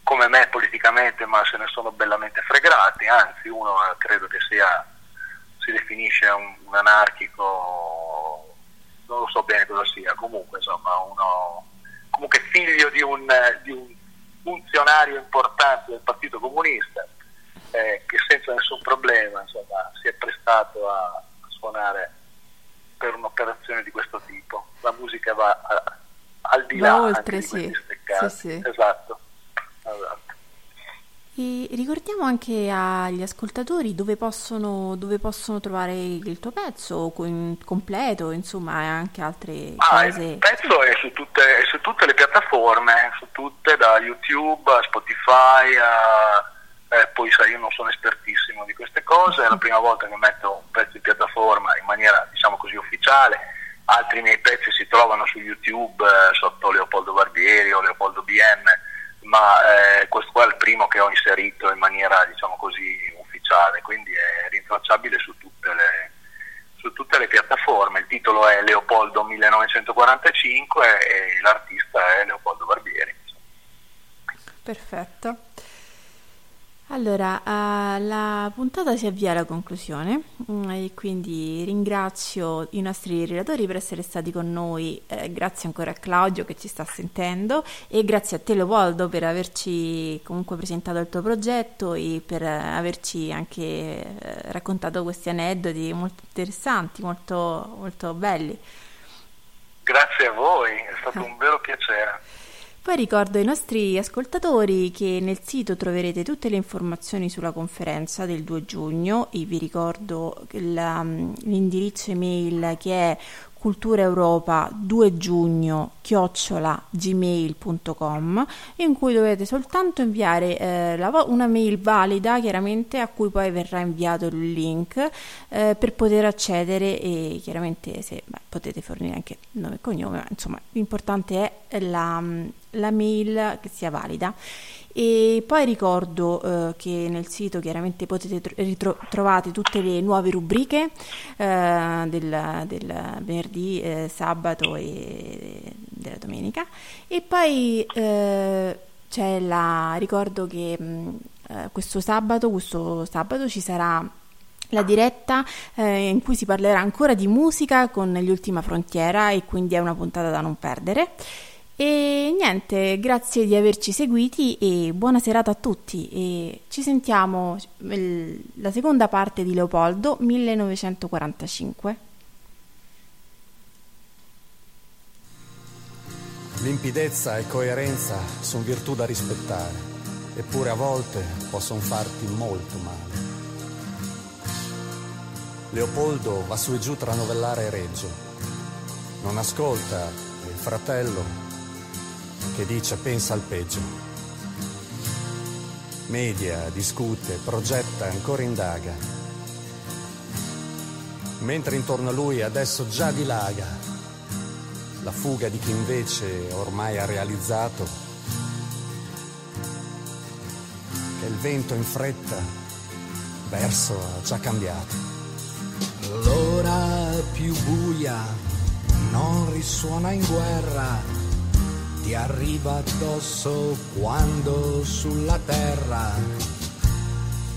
come me politicamente, ma se ne sono bellamente fregati, anzi uno credo che sia, si definisce un, un anarchico, non lo so bene cosa sia, comunque insomma uno comunque figlio di un, di un funzionario importante del Partito Comunista eh, che senza nessun problema insomma, si è prestato a, a suonare per un'operazione di questo tipo. La musica va a, al di là oltre, sì. sì, sì. Esatto. Esatto. E ricordiamo anche agli ascoltatori dove possono, dove possono trovare il tuo pezzo completo, insomma, e anche altre ah, cose. Il pezzo è su, tutte, è su, tutte, le piattaforme, su tutte, da YouTube a Spotify a eh, poi sai io non sono espertissimo di queste cose, è la prima volta che metto un pezzo in piattaforma in maniera diciamo così ufficiale, altri miei pezzi si trovano su YouTube eh, sotto Leopoldo Barbieri o Leopoldo BM, ma eh, questo qua è il primo che ho inserito in maniera diciamo così ufficiale, quindi è rintracciabile su tutte le, su tutte le piattaforme, il titolo è Leopoldo 1945 e l'artista è Leopoldo Barbieri. Perfetto. Allora, uh, la puntata si avvia alla conclusione mm, e quindi ringrazio i nostri relatori per essere stati con noi, eh, grazie ancora a Claudio che ci sta sentendo e grazie a te Leopoldo per averci comunque presentato il tuo progetto e per averci anche eh, raccontato questi aneddoti molto interessanti, molto, molto belli. Grazie a voi, è stato un vero piacere. Poi ricordo ai nostri ascoltatori che nel sito troverete tutte le informazioni sulla conferenza del 2 giugno e vi ricordo la, l'indirizzo email che è Cultura Europa 2 giugno chiocciola gmail.com in cui dovete soltanto inviare eh, la, una mail valida chiaramente a cui poi verrà inviato il link eh, per poter accedere e chiaramente se beh, potete fornire anche nome e cognome ma insomma l'importante è la, la mail che sia valida e poi ricordo eh, che nel sito chiaramente potete ritro- trovate tutte le nuove rubriche eh, del, del, venerdì, eh, sabato e della domenica. E poi eh, c'è la ricordo che mh, mm, eh, questo sabato, questo sabato ci sarà la diretta eh, in cui si parlerà ancora di musica con gli Ultima Frontiera e quindi è una puntata da non perdere. E niente, grazie di averci seguiti e buona serata a tutti e ci sentiamo la seconda parte di Leopoldo 1945. Limpidezza e coerenza sono virtù da rispettare, eppure a volte possono farti molto male. Leopoldo va su e giù tra Novellare e Reggio. Non ascolta il fratello che dice pensa al peggio. Media, discute, progetta, ancora indaga. Mentre intorno a lui adesso già dilaga la fuga di chi invece ormai ha realizzato che il vento in fretta verso ha già cambiato. L'ora più buia non risuona in guerra, ti arriva addosso quando sulla terra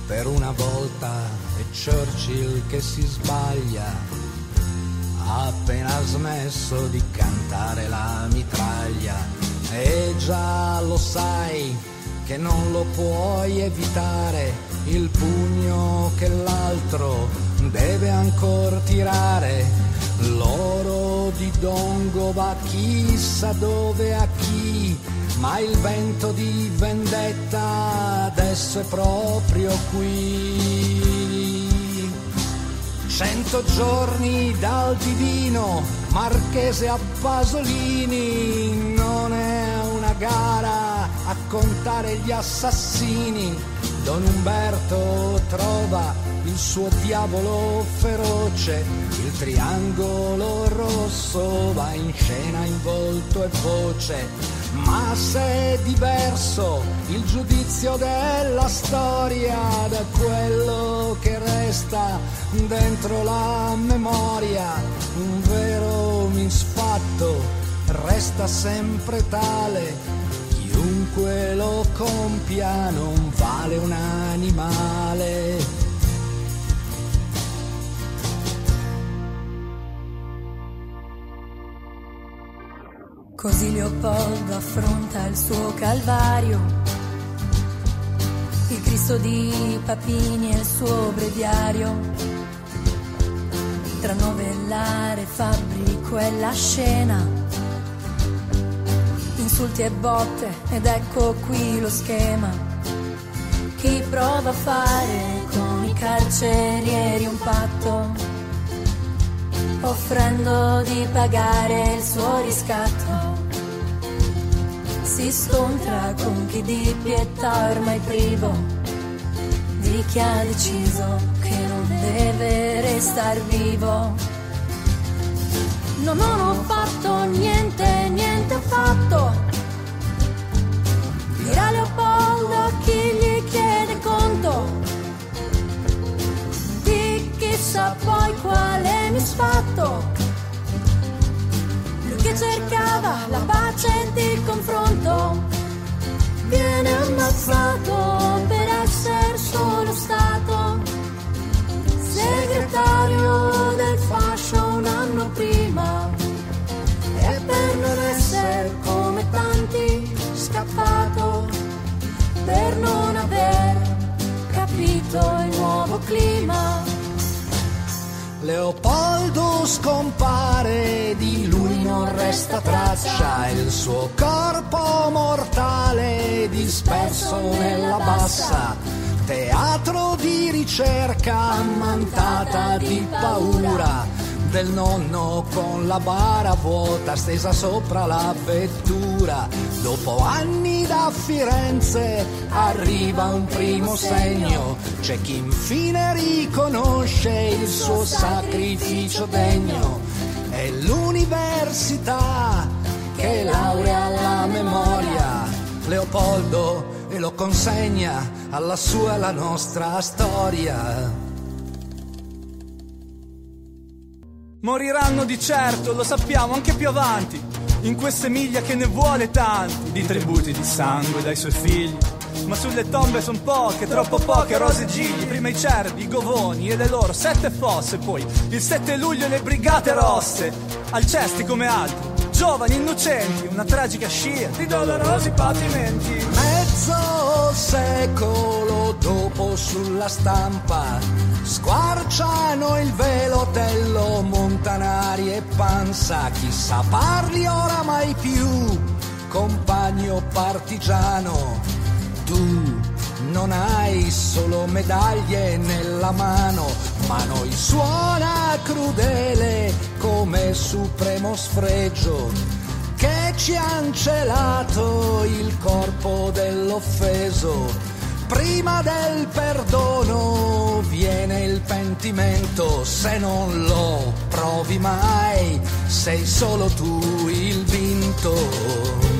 per una volta è Churchill che si sbaglia, ha appena smesso di cantare la mitraglia e già lo sai che non lo puoi evitare, il pugno che l'altro deve ancora tirare. L'oro di Dongo va chissà dove a chi, ma il vento di vendetta adesso è proprio qui. Cento giorni dal divino, Marchese a Pasolini, non è una gara a contare gli assassini. Don Umberto trova il suo diavolo feroce, il triangolo rosso va in scena in volto e voce, ma se è diverso il giudizio della storia da quello che resta dentro la memoria, un vero misfatto resta sempre tale chiunque lo compia non vale un animale. Così Leopoldo affronta il suo calvario, il Cristo di Papini e il suo breviario. Tra novellare fabbrico e la scena, insulti e botte ed ecco qui lo schema. Chi prova a fare con i carcerieri un patto offrendo di pagare il suo riscatto. Si scontra con chi di pietà ormai privo, di chi ha deciso che non deve restar vivo. No, non ho fatto niente, niente ho fatto. Dirà Leopoldo a chi gli chiede conto chissà poi quale misfatto. Lui che cercava la pace ed il confronto, viene ammazzato per essere solo stato segretario del fascio un anno prima. E per non essere come tanti scappato, per non aver capito il nuovo clima. Leopoldo scompare, di lui non resta traccia, il suo corpo mortale disperso nella bassa, teatro di ricerca ammantata di paura del nonno con la bara vuota stesa sopra la vettura. Dopo anni da Firenze arriva un primo segno, c'è chi infine riconosce il suo sacrificio degno. È l'università che laurea la memoria. Leopoldo e lo consegna alla sua la nostra storia. Moriranno di certo, lo sappiamo, anche più avanti, in queste miglia che ne vuole tanti, di tributi di sangue dai suoi figli. Ma sulle tombe son poche, troppo poche rose e gigli, prima i cervi, i govoni e le loro sette fosse, poi il 7 luglio le brigate rosse, al cesti come altri, giovani innocenti, una tragica scia di dolorosi patimenti. Mezzo secolo dopo sulla stampa squarciano il velo tello montanari e panza, chissà parli oramai più, compagno partigiano, tu non hai solo medaglie nella mano, ma noi suona crudele come supremo sfregio. Che ci han celato il corpo dell'offeso. Prima del perdono viene il pentimento, se non lo provi mai sei solo tu il vinto.